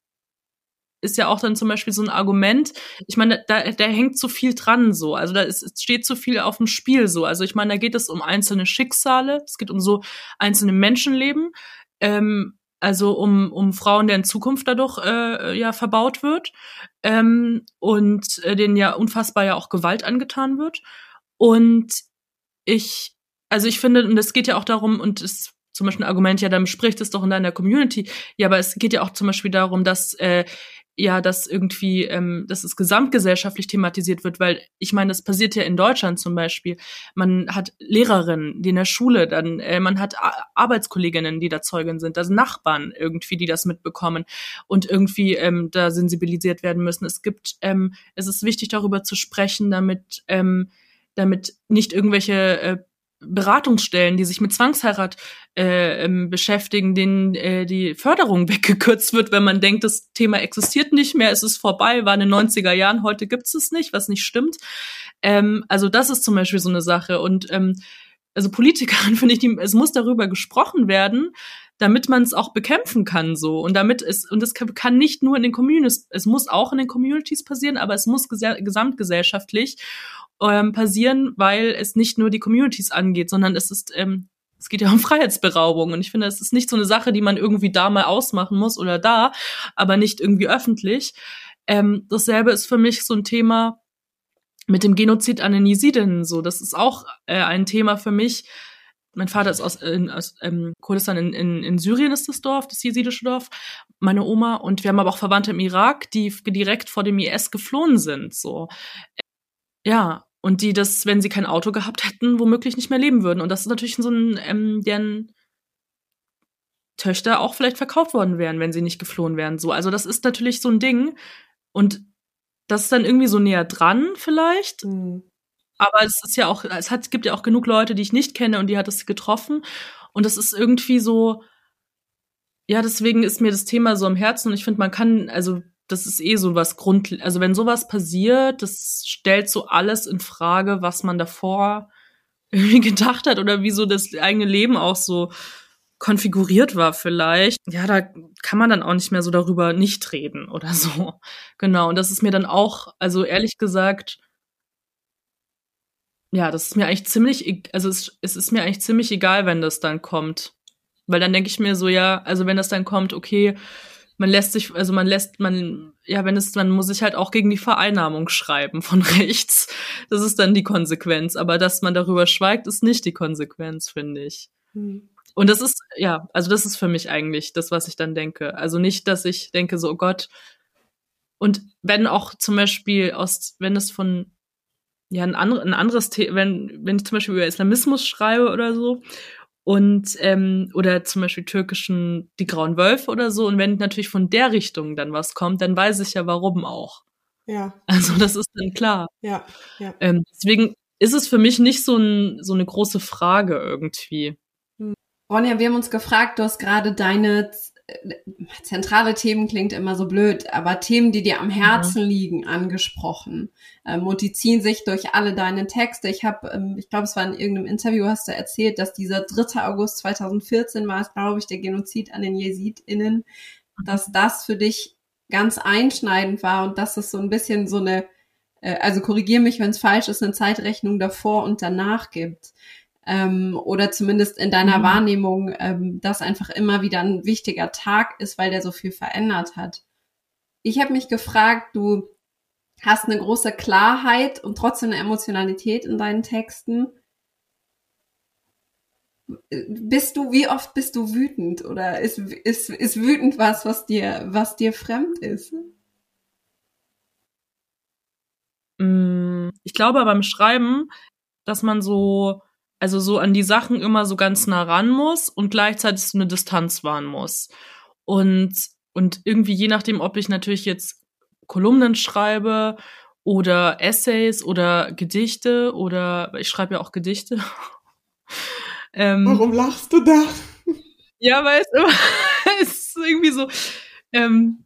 ist ja auch dann zum Beispiel so ein Argument. Ich meine, da, da hängt zu viel dran so. Also da ist, steht zu viel auf dem Spiel so. Also ich meine, da geht es um einzelne Schicksale, es geht um so einzelne Menschenleben. Ähm, also um, um Frauen, deren Zukunft dadurch äh, ja verbaut wird ähm, und äh, denen ja unfassbar ja auch Gewalt angetan wird. Und ich, also ich finde, und es geht ja auch darum, und es zum Beispiel ein Argument, ja, dann spricht es doch in deiner Community. Ja, aber es geht ja auch zum Beispiel darum, dass äh, ja, dass irgendwie, ähm, dass es gesamtgesellschaftlich thematisiert wird, weil ich meine, das passiert ja in Deutschland zum Beispiel. Man hat Lehrerinnen, die in der Schule dann, äh, man hat Arbeitskolleginnen, die da Zeugen sind, da sind Nachbarn irgendwie, die das mitbekommen und irgendwie ähm, da sensibilisiert werden müssen. Es gibt, ähm, es ist wichtig, darüber zu sprechen, damit ähm, damit nicht irgendwelche äh, Beratungsstellen, die sich mit Zwangsheirat äh, ähm, beschäftigen, denen äh, die Förderung weggekürzt wird, wenn man denkt, das Thema existiert nicht mehr, es ist vorbei, war in den 90er Jahren, heute gibt's es nicht, was nicht stimmt. Ähm, also das ist zum Beispiel so eine Sache. Und ähm, also Politikern finde ich, die, es muss darüber gesprochen werden, damit man es auch bekämpfen kann so und damit es und es kann, nicht nur in den Communities, es muss auch in den Communities passieren, aber es muss gesamtgesellschaftlich ähm, passieren, weil es nicht nur die Communities angeht, sondern es ist ähm, es geht ja um Freiheitsberaubung und ich finde, es ist nicht so eine Sache, die man irgendwie da mal ausmachen muss oder da, aber nicht irgendwie öffentlich. Ähm, dasselbe ist für mich so ein Thema mit dem Genozid an den Jesiden. So, das ist auch äh, ein Thema für mich. Mein Vater ist aus, in, aus ähm, Kurdistan in, in, in Syrien ist das Dorf, das jesidische Dorf. Meine Oma und wir haben aber auch Verwandte im Irak, die direkt vor dem IS geflohen sind. So, ja, und die das, wenn sie kein Auto gehabt hätten, womöglich nicht mehr leben würden. Und das ist natürlich so ein, ähm, deren Töchter auch vielleicht verkauft worden wären, wenn sie nicht geflohen wären. So, also das ist natürlich so ein Ding. Und das ist dann irgendwie so näher dran, vielleicht. Mhm. Aber es ist ja auch, es hat, gibt ja auch genug Leute, die ich nicht kenne und die hat es getroffen. Und das ist irgendwie so, ja, deswegen ist mir das Thema so am Herzen und ich finde, man kann, also das ist eh so was Grund, also wenn sowas passiert, das stellt so alles in Frage, was man davor irgendwie gedacht hat oder wie so das eigene Leben auch so konfiguriert war vielleicht. Ja, da kann man dann auch nicht mehr so darüber nicht reden oder so. Genau. Und das ist mir dann auch, also ehrlich gesagt, ja, das ist mir eigentlich ziemlich, also es, es ist mir eigentlich ziemlich egal, wenn das dann kommt. Weil dann denke ich mir so, ja, also wenn das dann kommt, okay, man lässt sich, also man lässt, man, ja, wenn es, man muss sich halt auch gegen die Vereinnahmung schreiben von rechts. Das ist dann die Konsequenz. Aber dass man darüber schweigt, ist nicht die Konsequenz, finde ich. Mhm. Und das ist, ja, also das ist für mich eigentlich das, was ich dann denke. Also nicht, dass ich denke, so, oh Gott. Und wenn auch zum Beispiel aus, wenn es von, ja, ein, andre, ein anderes Thema, wenn, wenn ich zum Beispiel über Islamismus schreibe oder so, und ähm, oder zum Beispiel türkischen die grauen Wölfe oder so. Und wenn natürlich von der Richtung dann was kommt, dann weiß ich ja warum auch. Ja. Also das ist dann klar. Ja. ja. Ähm, deswegen ist es für mich nicht so, ein, so eine große Frage irgendwie. Ronja, wir haben uns gefragt, du hast gerade deine zentrale Themen klingt immer so blöd, aber Themen, die dir am Herzen liegen, angesprochen. Ähm, und die ziehen sich durch alle deine Texte. Ich habe, ähm, ich glaube, es war in irgendeinem Interview, hast du erzählt, dass dieser 3. August 2014 war es, glaube ich, der Genozid an den JesidInnen, dass das für dich ganz einschneidend war und dass es so ein bisschen so eine, äh, also korrigier mich, wenn es falsch ist, eine Zeitrechnung davor und danach gibt ähm, oder zumindest in deiner mhm. Wahrnehmung, ähm, das einfach immer wieder ein wichtiger Tag ist, weil der so viel verändert hat. Ich habe mich gefragt, du hast eine große Klarheit und trotzdem eine Emotionalität in deinen Texten. Bist du, wie oft bist du wütend oder ist, ist, ist wütend was, was dir, was dir fremd ist? Mm, ich glaube beim Schreiben, dass man so also so an die Sachen immer so ganz nah ran muss und gleichzeitig so eine Distanz wahren muss. Und, und irgendwie je nachdem, ob ich natürlich jetzt Kolumnen schreibe oder Essays oder Gedichte oder ich schreibe ja auch Gedichte. ähm, Warum lachst du da? Ja, weil es immer, es ist irgendwie so, ähm,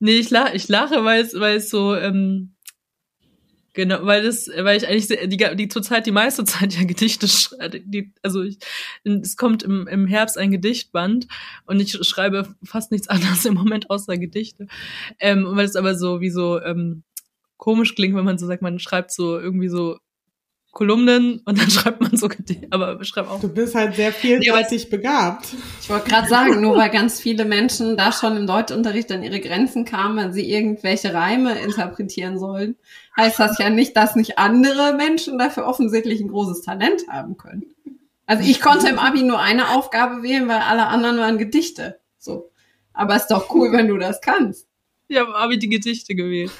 nee, ich lache, ich lache, weil es, weil es so, ähm, Genau, weil das, weil ich eigentlich die, die zurzeit die meiste Zeit ja Gedichte schreibe. Die, also ich, es kommt im, im Herbst ein Gedichtband und ich schreibe fast nichts anderes im Moment außer Gedichte. Ähm, weil es aber so wie so ähm, komisch klingt, wenn man so sagt, man schreibt so irgendwie so Kolumnen und dann schreibt man so aber schreibt auch. Du bist halt sehr vielseitig ja, begabt. Ich wollte gerade sagen, nur weil ganz viele Menschen da schon im Deutschunterricht an ihre Grenzen kamen, wenn sie irgendwelche Reime interpretieren sollen, heißt das ja nicht, dass nicht andere Menschen dafür offensichtlich ein großes Talent haben können. Also ich konnte im Abi nur eine Aufgabe wählen, weil alle anderen waren Gedichte. So. Aber ist doch cool, wenn du das kannst. Ich habe Abi die Gedichte gewählt.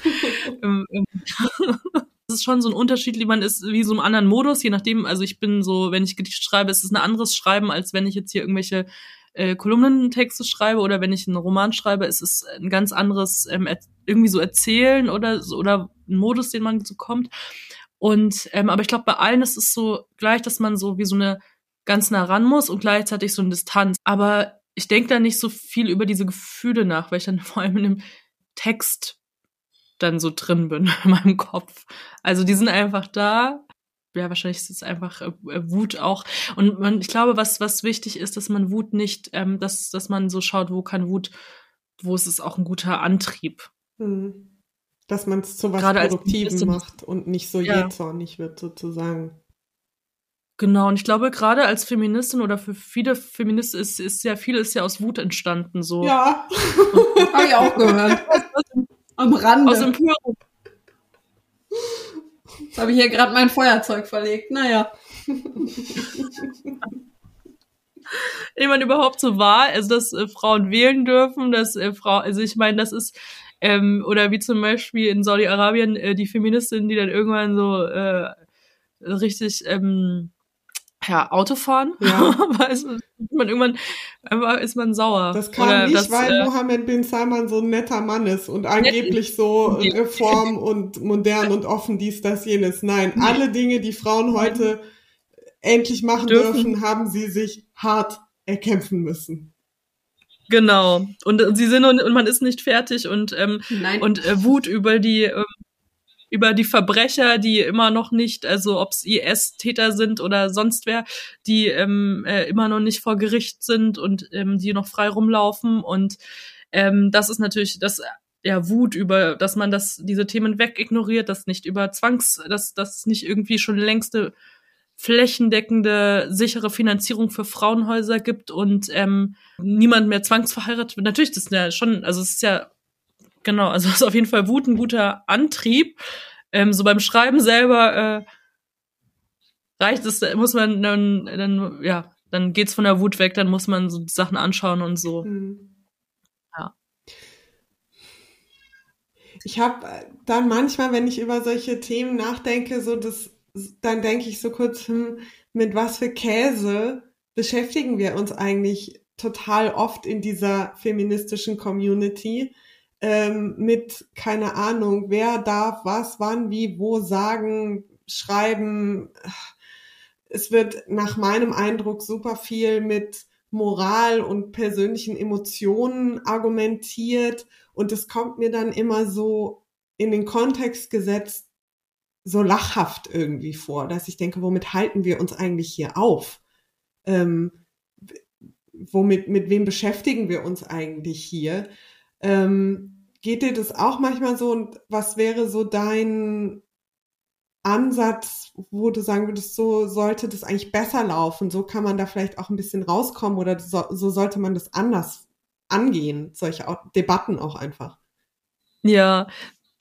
Es ist schon so ein Unterschied, wie man ist, wie so einem anderen Modus, je nachdem, also ich bin so, wenn ich Gedicht schreibe, ist es ein anderes Schreiben, als wenn ich jetzt hier irgendwelche äh, Kolumnentexte schreibe oder wenn ich einen Roman schreibe, ist es ein ganz anderes ähm, irgendwie so erzählen oder oder ein Modus, den man so kommt. Und ähm, aber ich glaube, bei allen ist es so gleich, dass man so wie so eine ganz nah ran muss und gleichzeitig so eine Distanz. Aber ich denke da nicht so viel über diese Gefühle nach, weil ich dann vor allem in dem Text dann so drin bin in meinem Kopf. Also die sind einfach da. Ja, wahrscheinlich ist es einfach äh, Wut auch. Und man, ich glaube, was, was wichtig ist, dass man Wut nicht, ähm, dass, dass man so schaut, wo kann Wut, wo ist es auch ein guter Antrieb. Hm. Dass man es zu was Gerade Produktivem macht und nicht so ja. jähzornig wird, sozusagen. Genau, und ich glaube, gerade als Feministin oder für viele Feministen ist, ist ja viel ist ja aus Wut entstanden. So. Ja, habe ich auch gehört. Am Rande. Aus Empörung. Jetzt habe ich hier gerade mein Feuerzeug verlegt. Naja. Ehe man überhaupt so war, also dass äh, Frauen wählen dürfen, dass äh, Frau, also ich meine, das ist ähm, oder wie zum Beispiel in Saudi-Arabien äh, die Feministinnen, die dann irgendwann so äh, richtig ähm, ja, Autofahren. Ja. ist man irgendwann ist man sauer. Das kam Oder nicht, das, weil äh, Mohammed bin Salman so ein netter Mann ist und angeblich so reform und modern und offen dies, das, jenes. Nein, alle Dinge, die Frauen heute endlich machen dürfen. dürfen, haben sie sich hart erkämpfen müssen. Genau. Und, und sie sind und, und man ist nicht fertig und ähm, Nein. und äh, Wut über die ähm, über die Verbrecher, die immer noch nicht, also ob es IS-Täter sind oder sonst wer, die ähm, äh, immer noch nicht vor Gericht sind und ähm, die noch frei rumlaufen. Und ähm, das ist natürlich das ja Wut über, dass man das diese Themen wegignoriert, dass nicht über Zwangs, dass das nicht irgendwie schon längste flächendeckende sichere Finanzierung für Frauenhäuser gibt und ähm, niemand mehr zwangsverheiratet wird. Natürlich, das ist ja schon, also es ist ja Genau, also ist auf jeden Fall Wut ein guter Antrieb. Ähm, so beim Schreiben selber äh, reicht es, muss man dann, dann, ja, dann geht's von der Wut weg, dann muss man so die Sachen anschauen und so. Mhm. Ja. Ich habe dann manchmal, wenn ich über solche Themen nachdenke, so das, dann denke ich so kurz, hm, mit was für Käse beschäftigen wir uns eigentlich total oft in dieser feministischen Community ähm, mit, keine Ahnung, wer darf was, wann, wie, wo sagen, schreiben. Es wird nach meinem Eindruck super viel mit Moral und persönlichen Emotionen argumentiert und es kommt mir dann immer so in den Kontext gesetzt, so lachhaft irgendwie vor, dass ich denke, womit halten wir uns eigentlich hier auf? Ähm, womit, mit wem beschäftigen wir uns eigentlich hier? Ähm, geht dir das auch manchmal so und was wäre so dein Ansatz, wo du sagen würdest, so sollte das eigentlich besser laufen, so kann man da vielleicht auch ein bisschen rauskommen oder so, so sollte man das anders angehen, solche Debatten auch einfach? Ja,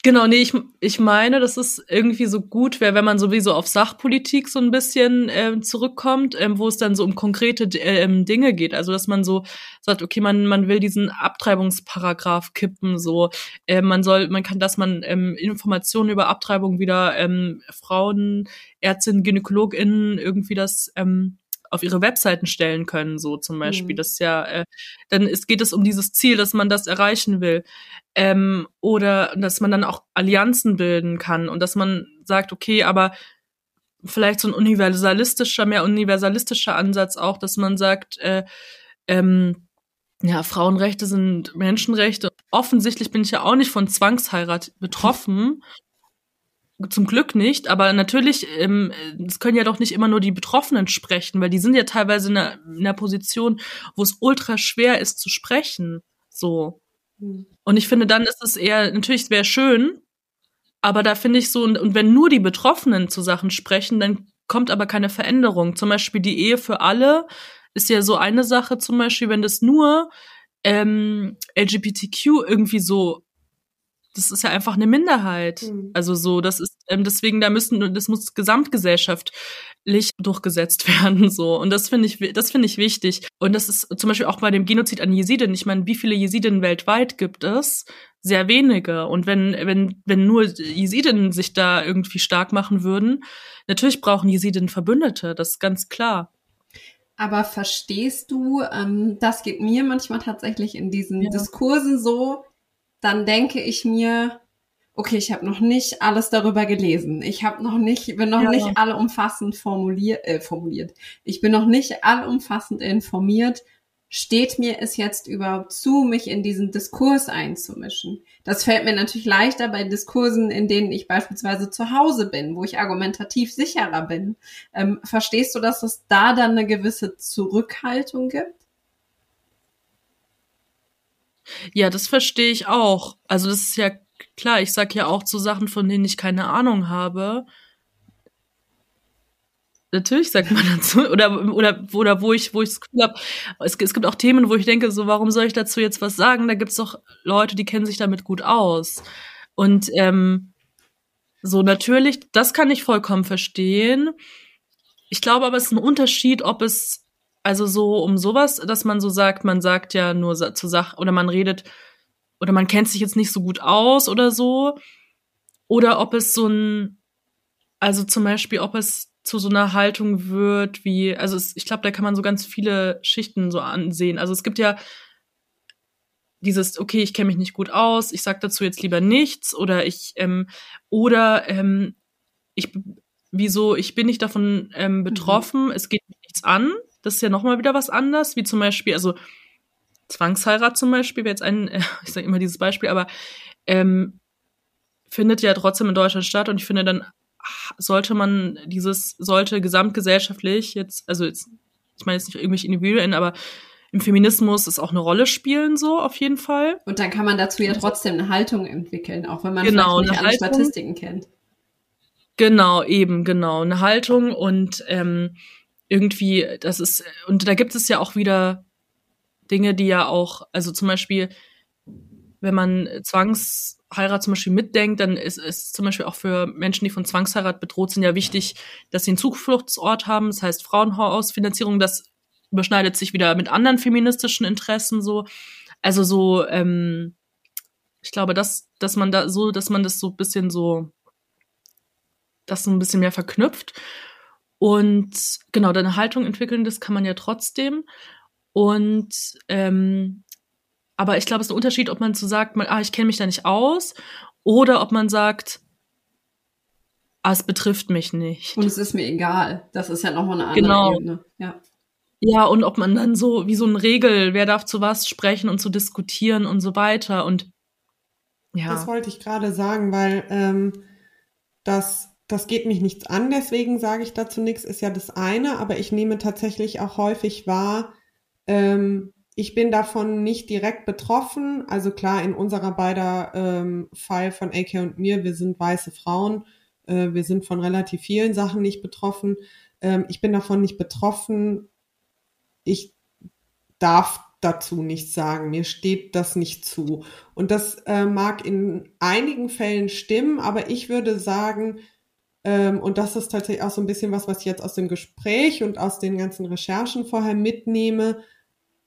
Genau, nee, ich, ich meine, dass es irgendwie so gut wäre, wenn man sowieso auf Sachpolitik so ein bisschen ähm, zurückkommt, ähm, wo es dann so um konkrete ähm, Dinge geht. Also dass man so sagt, okay, man, man will diesen Abtreibungsparagraph kippen, so äh, man soll, man kann, dass man ähm, Informationen über Abtreibung wieder ähm, Frauen, Ärztinnen, GynäkologInnen irgendwie das ähm, auf ihre Webseiten stellen können, so zum Beispiel. Mhm. Das ist ja, äh, dann ist, geht es um dieses Ziel, dass man das erreichen will. Ähm, oder dass man dann auch Allianzen bilden kann und dass man sagt, okay, aber vielleicht so ein universalistischer, mehr universalistischer Ansatz auch, dass man sagt, äh, ähm, ja, Frauenrechte sind Menschenrechte. Offensichtlich bin ich ja auch nicht von Zwangsheirat betroffen zum Glück nicht, aber natürlich, ähm, es können ja doch nicht immer nur die Betroffenen sprechen, weil die sind ja teilweise in einer, in einer Position, wo es ultra schwer ist zu sprechen. So. Mhm. Und ich finde, dann ist es eher, natürlich wäre schön, aber da finde ich so, und, und wenn nur die Betroffenen zu Sachen sprechen, dann kommt aber keine Veränderung. Zum Beispiel die Ehe für alle ist ja so eine Sache, zum Beispiel, wenn das nur ähm, LGBTQ irgendwie so das ist ja einfach eine Minderheit. Mhm. Also so, das ist ähm, deswegen da müssen das muss gesamtgesellschaftlich durchgesetzt werden so und das finde ich das finde ich wichtig und das ist zum Beispiel auch bei dem Genozid an Jesiden. Ich meine, wie viele Jesiden weltweit gibt es? Sehr wenige und wenn wenn wenn nur Jesiden sich da irgendwie stark machen würden, natürlich brauchen Jesiden Verbündete, das ist ganz klar. Aber verstehst du, ähm, das geht mir manchmal tatsächlich in diesen ja. Diskursen so, dann denke ich mir, okay, ich habe noch nicht alles darüber gelesen. Ich habe noch nicht, bin noch ja. nicht allumfassend formuliert, äh, formuliert. Ich bin noch nicht allumfassend informiert. Steht mir es jetzt überhaupt zu, mich in diesen Diskurs einzumischen? Das fällt mir natürlich leichter bei Diskursen, in denen ich beispielsweise zu Hause bin, wo ich argumentativ sicherer bin. Ähm, verstehst du, dass es da dann eine gewisse Zurückhaltung gibt? Ja, das verstehe ich auch. Also das ist ja klar, ich sag ja auch zu Sachen, von denen ich keine Ahnung habe. Natürlich sagt man dazu oder oder oder wo ich wo ich habe, es, es gibt auch Themen, wo ich denke, so warum soll ich dazu jetzt was sagen? Da gibt's doch Leute, die kennen sich damit gut aus und ähm, so natürlich, das kann ich vollkommen verstehen. Ich glaube aber, es ist ein Unterschied, ob es also so um sowas, dass man so sagt, man sagt ja nur zu Sachen oder man redet oder man kennt sich jetzt nicht so gut aus oder so. Oder ob es so ein, also zum Beispiel, ob es zu so einer Haltung wird, wie, also es, ich glaube, da kann man so ganz viele Schichten so ansehen. Also es gibt ja dieses, okay, ich kenne mich nicht gut aus, ich sag dazu jetzt lieber nichts oder ich, ähm, oder ähm, ich, wieso, ich bin nicht davon ähm, mhm. betroffen, mhm. es geht mich nichts an. Das ist ja nochmal wieder was anderes, wie zum Beispiel, also Zwangsheirat zum Beispiel wäre jetzt ein, ich sage immer dieses Beispiel, aber ähm, findet ja trotzdem in Deutschland statt und ich finde dann sollte man dieses, sollte gesamtgesellschaftlich jetzt, also jetzt, ich meine jetzt nicht irgendwelche Individuen, aber im Feminismus es auch eine Rolle spielen, so auf jeden Fall. Und dann kann man dazu ja trotzdem eine Haltung entwickeln, auch wenn man genau, nicht alle Haltung, Statistiken kennt. Genau, eben, genau. Eine Haltung und ähm, irgendwie, das ist, und da gibt es ja auch wieder Dinge, die ja auch, also zum Beispiel, wenn man Zwangsheirat zum Beispiel mitdenkt, dann ist es zum Beispiel auch für Menschen, die von Zwangsheirat bedroht sind, ja wichtig, dass sie einen Zufluchtsort haben. Das heißt Frauenhausfinanzierung, das überschneidet sich wieder mit anderen feministischen Interessen so. Also so, ähm, ich glaube, dass, dass man da so, dass man das so bisschen so, das so ein bisschen mehr verknüpft. Und genau, deine Haltung entwickeln, das kann man ja trotzdem. Und ähm, aber ich glaube, es ist ein Unterschied, ob man so sagt, man, ah, ich kenne mich da nicht aus, oder ob man sagt, ah, es betrifft mich nicht. Und es ist mir egal. Das ist ja nochmal eine andere Genau. Ebene. Ja. Ja, und ob man dann so, wie so ein Regel, wer darf zu was sprechen und zu diskutieren und so weiter. Und ja. Das wollte ich gerade sagen, weil ähm, das, das geht mich nichts an, deswegen sage ich dazu nichts, ist ja das eine, aber ich nehme tatsächlich auch häufig wahr, ähm, ich bin davon nicht direkt betroffen. Also klar, in unserer beider ähm, Fall von AK und mir, wir sind weiße Frauen, äh, wir sind von relativ vielen Sachen nicht betroffen. Ähm, ich bin davon nicht betroffen. Ich darf dazu nichts sagen. Mir steht das nicht zu. Und das äh, mag in einigen Fällen stimmen, aber ich würde sagen, und das ist tatsächlich auch so ein bisschen was, was ich jetzt aus dem Gespräch und aus den ganzen Recherchen vorher mitnehme.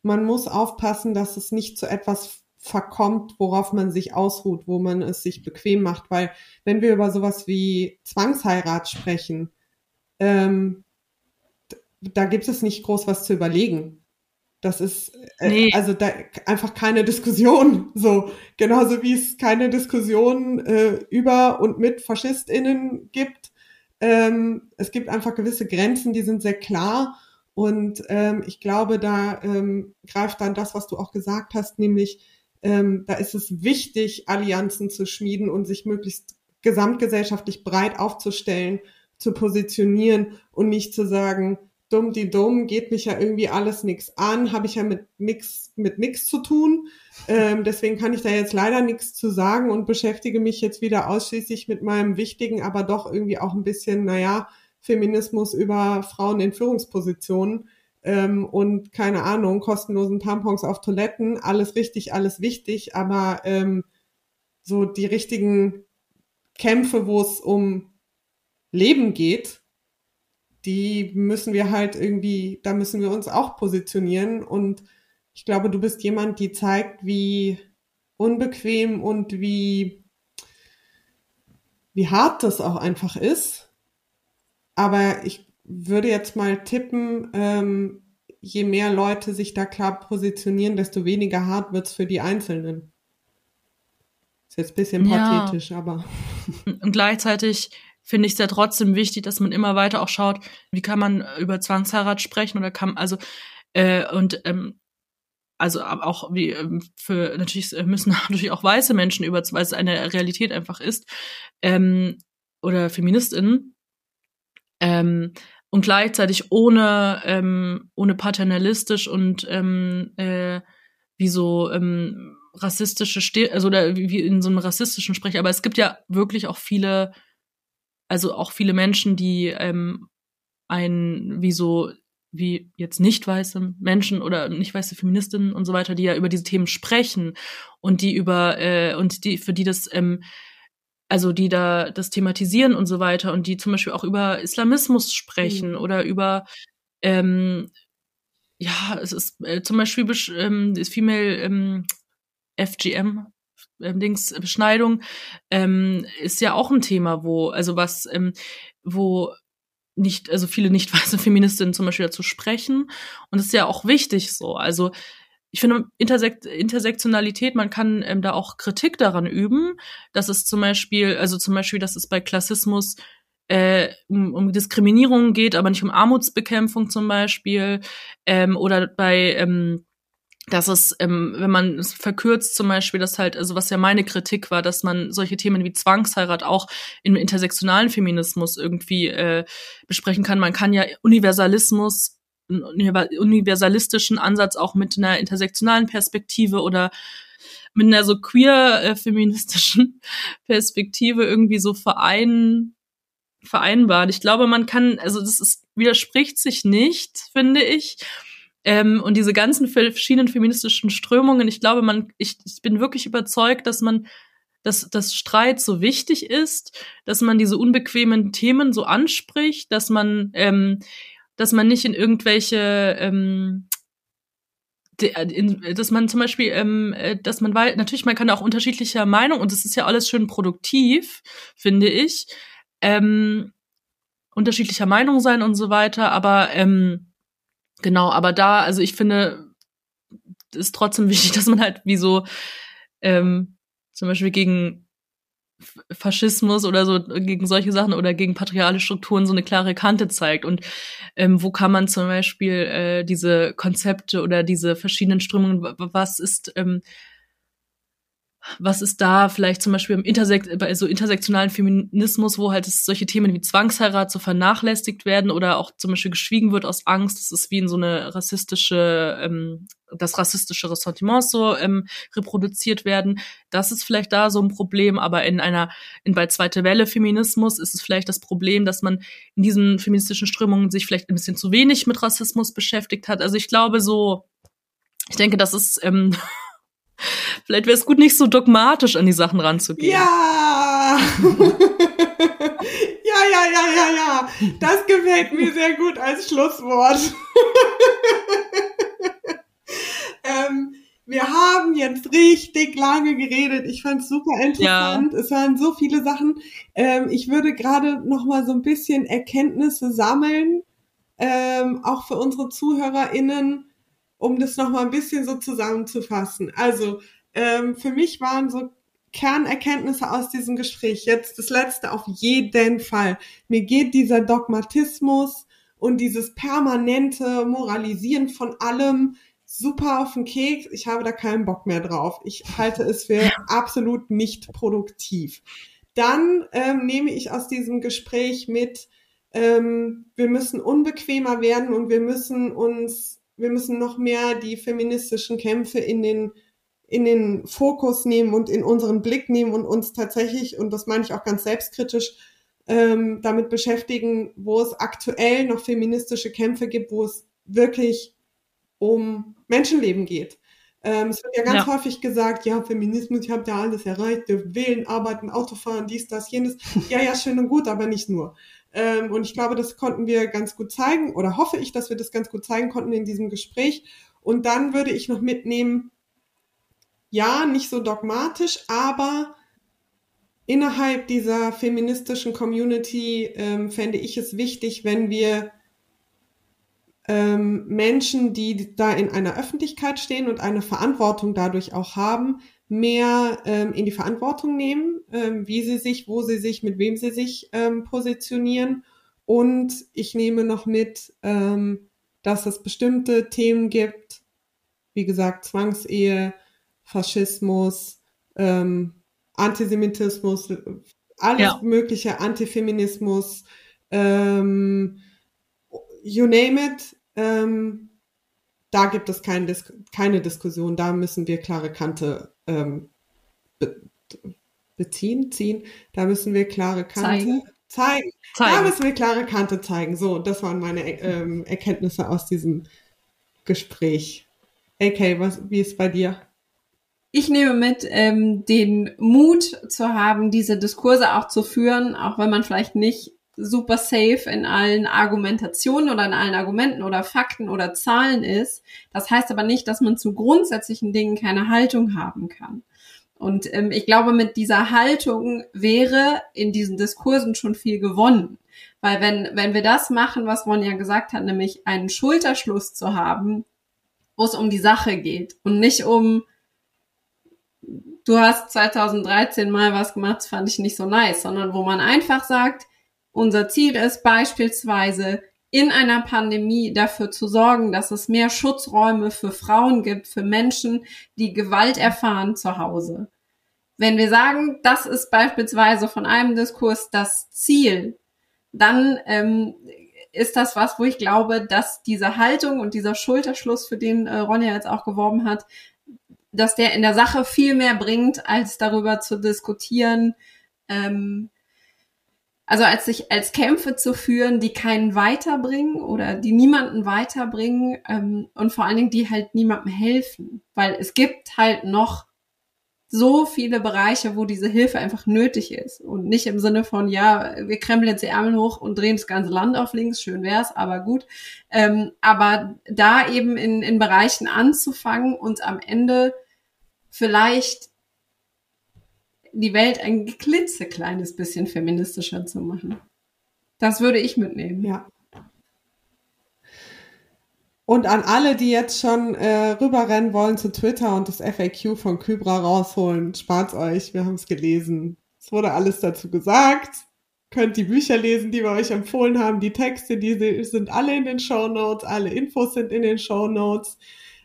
Man muss aufpassen, dass es nicht zu etwas verkommt, worauf man sich ausruht, wo man es sich bequem macht, weil wenn wir über sowas wie Zwangsheirat sprechen, ähm, da gibt es nicht groß was zu überlegen. Das ist äh, Nee. also da einfach keine Diskussion. So genauso wie es keine Diskussion äh, über und mit FaschistInnen gibt. Ähm, es gibt einfach gewisse Grenzen, die sind sehr klar. Und ähm, ich glaube, da ähm, greift dann das, was du auch gesagt hast, nämlich ähm, da ist es wichtig, Allianzen zu schmieden und sich möglichst gesamtgesellschaftlich breit aufzustellen, zu positionieren und nicht zu sagen, dumm die dumm, geht mich ja irgendwie alles nix an, habe ich ja mit nix mit nix zu tun. Ähm, deswegen kann ich da jetzt leider nichts zu sagen und beschäftige mich jetzt wieder ausschließlich mit meinem wichtigen, aber doch irgendwie auch ein bisschen, naja, Feminismus über Frauen in Führungspositionen ähm, und keine Ahnung, kostenlosen Tampons auf Toiletten, alles richtig, alles wichtig, aber ähm, so die richtigen Kämpfe, wo es um Leben geht, die müssen wir halt irgendwie, da müssen wir uns auch positionieren. Und ich glaube, du bist jemand, die zeigt, wie unbequem und wie, wie hart das auch einfach ist. Aber ich würde jetzt mal tippen, ähm, je mehr Leute sich da klar positionieren, desto weniger hart wird's für die Einzelnen. Ist jetzt ein bisschen Ja. pathetisch, aber. Und gleichzeitig finde ich es ja trotzdem wichtig, dass man immer weiter auch schaut, wie kann man über Zwangsheirat sprechen oder kann, also, äh, und, ähm, also auch wie ähm, für natürlich äh, müssen natürlich auch weiße Menschen über, weil es eine Realität einfach ist, ähm, oder FeministInnen, ähm, und gleichzeitig ohne, ähm, ohne paternalistisch und ähm, äh, wie so ähm, rassistische Ste also oder wie wie in so einem rassistischen Sprech, aber es gibt ja wirklich auch viele, also auch viele Menschen, die ähm, ein wie so wie jetzt nicht weiße Menschen oder nicht weiße Feministinnen und so weiter, die ja über diese Themen sprechen und die über äh, und die für die das ähm, also die da das thematisieren und so weiter und die zum Beispiel auch über Islamismus sprechen Mhm. oder über ähm, ja, es ist äh, zum Beispiel ähm, das Female ähm, FGM ähm, Dings Beschneidung ähm, ist ja auch ein Thema, wo also was ähm, wo nicht also viele nicht weiße Feministinnen zum Beispiel dazu sprechen und das ist ja auch wichtig so. Also ich finde Intersekt Intersektionalität, man kann ähm, da auch Kritik daran üben, dass es zum Beispiel, also zum Beispiel, dass es bei Klassismus äh, um, um Diskriminierung geht, aber nicht um Armutsbekämpfung zum Beispiel, ähm, oder bei ähm, dass es, ähm, wenn man es verkürzt zum Beispiel, dass halt, also was ja meine Kritik war, dass man solche Themen wie Zwangsheirat auch im intersektionalen Feminismus irgendwie äh, besprechen kann. Man kann ja Universalismus, universalistischen Ansatz auch mit einer intersektionalen Perspektive oder mit einer so queer äh, Perspektive irgendwie so vereinen vereinbaren. Ich glaube, man kann, also das ist widerspricht sich nicht, finde ich. Ähm, und diese ganzen verschiedenen feministischen Strömungen, ich glaube, man, ich, ich bin wirklich überzeugt, dass man, dass das Streit so wichtig ist, dass man diese unbequemen Themen so anspricht, dass man, ähm, dass man nicht in irgendwelche ähm, äh, in, dass man zum Beispiel, ähm, äh, dass man weiß, natürlich, man kann auch unterschiedlicher Meinung und es ist ja alles schön produktiv, finde ich. Ähm, unterschiedlicher Meinung sein und so weiter, aber ähm, genau, aber da, also ich finde, ist trotzdem wichtig, dass man halt wie so ähm, zum Beispiel gegen Faschismus oder so gegen solche Sachen oder gegen patriarchale Strukturen so eine klare Kante zeigt. Und ähm, wo kann man zum Beispiel äh, diese Konzepte oder diese verschiedenen Strömungen was ist ähm, was ist da vielleicht zum Beispiel im Intersek bei so intersektionalen Feminismus, wo halt solche Themen wie Zwangsheirat so vernachlässigt werden oder auch zum Beispiel geschwiegen wird aus Angst, das ist wie in so eine rassistische, ähm, das rassistische Ressentiment so ähm, reproduziert werden. Das ist vielleicht da so ein Problem, aber in einer, in bei zweite Welle Feminismus ist es vielleicht das Problem, dass man in diesen feministischen Strömungen sich vielleicht ein bisschen zu wenig mit Rassismus beschäftigt hat. Also ich glaube so, ich denke, das ist ähm, Vielleicht wäre es gut, nicht so dogmatisch an die Sachen ranzugehen. Ja! ja, ja, ja, ja, ja. Das gefällt mir sehr gut als Schlusswort. ähm, wir haben jetzt richtig lange geredet. Ich fand es super interessant. Ja. Es waren so viele Sachen. Ähm, ich würde gerade noch mal so ein bisschen Erkenntnisse sammeln, ähm, auch für unsere ZuhörerInnen um das nochmal ein bisschen so zusammenzufassen. Also ähm, für mich waren so Kernerkenntnisse aus diesem Gespräch. Jetzt das letzte auf jeden Fall. Mir geht dieser Dogmatismus und dieses permanente Moralisieren von allem super auf den Keks. Ich habe da keinen Bock mehr drauf. Ich halte es für absolut nicht produktiv. Dann ähm, nehme ich aus diesem Gespräch mit, ähm, wir müssen unbequemer werden und wir müssen uns wir müssen noch mehr die feministischen Kämpfe in den in den Fokus nehmen und in unseren Blick nehmen und uns tatsächlich, und das meine ich auch ganz selbstkritisch, ähm, damit beschäftigen, wo es aktuell noch feministische Kämpfe gibt, wo es wirklich um Menschenleben geht. Ähm, es wird ja ganz ja. häufig gesagt, ja, Feminismus, ich habe ja alles erreicht, wir wählen, arbeiten, Auto fahren, dies, das, jenes. Ja, ja, schön und gut, aber nicht nur. Ähm, und ich glaube, das konnten wir ganz gut zeigen oder hoffe ich, dass wir das ganz gut zeigen konnten in diesem Gespräch. Und dann würde ich noch mitnehmen, ja, nicht so dogmatisch, aber innerhalb dieser feministischen Community ähm, fände ich es wichtig, wenn wir ähm, Menschen, die da in einer Öffentlichkeit stehen und eine Verantwortung dadurch auch haben, mehr ähm, in die Verantwortung nehmen, ähm, wie sie sich, wo sie sich, mit wem sie sich ähm, positionieren. Und ich nehme noch mit, ähm, dass es bestimmte Themen gibt, wie gesagt, Zwangsehe, Faschismus, ähm, Antisemitismus, alles ja. mögliche, Antifeminismus, ähm, you name it, ähm, da gibt es kein Dis keine Diskussion, da müssen wir klare Kante ähm, be beziehen, ziehen, da müssen wir klare Kante zeigen. Zeigen. zeigen. Da müssen wir klare Kante zeigen. So, das waren meine ähm, Erkenntnisse aus diesem Gespräch. AK, was, wie ist bei dir? Ich nehme mit, ähm, den Mut zu haben, diese Diskurse auch zu führen, auch wenn man vielleicht nicht super safe in allen Argumentationen oder in allen Argumenten oder Fakten oder Zahlen ist. Das heißt aber nicht, dass man zu grundsätzlichen Dingen keine Haltung haben kann. Und ähm, ich glaube, mit dieser Haltung wäre in diesen Diskursen schon viel gewonnen. Weil wenn, wenn wir das machen, was Ron ja gesagt hat, nämlich einen Schulterschluss zu haben, wo es um die Sache geht und nicht um, du hast 2013 mal was gemacht, das fand ich nicht so nice, sondern wo man einfach sagt, unser Ziel ist beispielsweise in einer Pandemie dafür zu sorgen, dass es mehr Schutzräume für Frauen gibt, für Menschen, die Gewalt erfahren zu Hause. Wenn wir sagen, das ist beispielsweise von einem Diskurs das Ziel, dann ähm, ist das was, wo ich glaube, dass diese Haltung und dieser Schulterschluss, für den äh, Ronja jetzt auch geworben hat, dass der in der Sache viel mehr bringt, als darüber zu diskutieren, ähm, also als sich als Kämpfe zu führen, die keinen weiterbringen oder die niemanden weiterbringen ähm, und vor allen Dingen die halt niemandem helfen, weil es gibt halt noch so viele Bereiche, wo diese Hilfe einfach nötig ist und nicht im Sinne von ja, wir krempeln jetzt die Ärmel hoch und drehen das ganze Land auf links, schön wär's, aber gut. Ähm, aber da eben in, in Bereichen anzufangen und am Ende vielleicht die Welt ein klitzekleines bisschen feministischer zu machen. Das würde ich mitnehmen. Ja. Und an alle, die jetzt schon äh, rüberrennen wollen zu Twitter und das FAQ von Kybra rausholen, spart euch, wir haben es gelesen. Es wurde alles dazu gesagt. Könnt die Bücher lesen, die wir euch empfohlen haben. Die Texte, die sind alle in den Show Notes. Alle Infos sind in den Show Notes.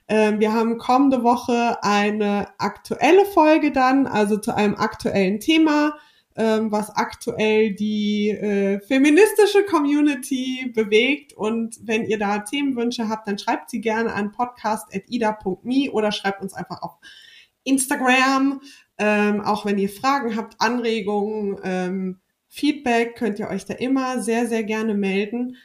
Ähm, wir haben kommende Woche eine aktuelle Folge dann, also zu einem aktuellen Thema ähm, was aktuell die äh, feministische Community bewegt. Und wenn ihr da Themenwünsche habt, dann schreibt sie gerne an podcast.ida.me oder schreibt uns einfach auf Instagram. Ähm, auch wenn ihr Fragen habt, Anregungen, Feedback, könnt ihr euch da immer sehr, sehr gerne melden.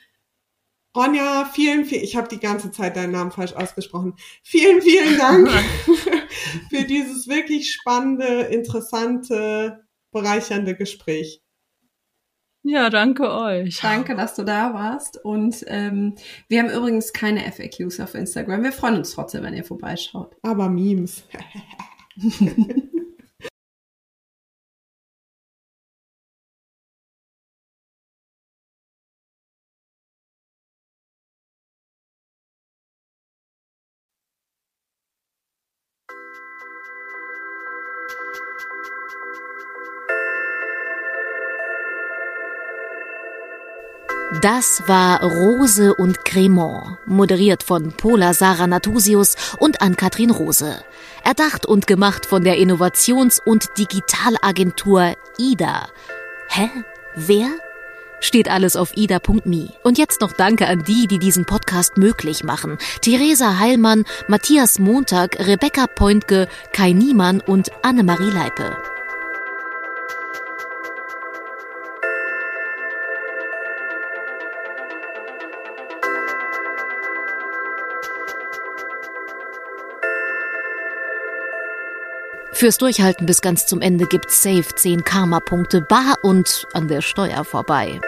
Ronja, vielen, vielen, ich habe die ganze Zeit deinen Namen falsch ausgesprochen. Vielen, vielen Dank für dieses wirklich spannende, interessante bereichernde Gespräch. Ja, danke euch. Danke, dass du da warst. Und ähm, wir haben übrigens keine FAQs auf Instagram. Wir freuen uns trotzdem, wenn ihr vorbeischaut. Aber Memes. Das war Rose und Cremant, moderiert von Pola Sarah Natusius und Ann-Kathrin Rose. Erdacht und gemacht von der Innovations- und Digitalagentur IDA. Hä? Wer? Steht alles auf ida.me. Und jetzt noch Danke an die, die diesen Podcast möglich machen. Theresa Heilmann, Matthias Montag, Rebecca Pointke, Kai Niemann und Annemarie Leipe. Fürs Durchhalten bis ganz zum Ende gibt's safe 10 Karma-Punkte bar und an der Steuer vorbei.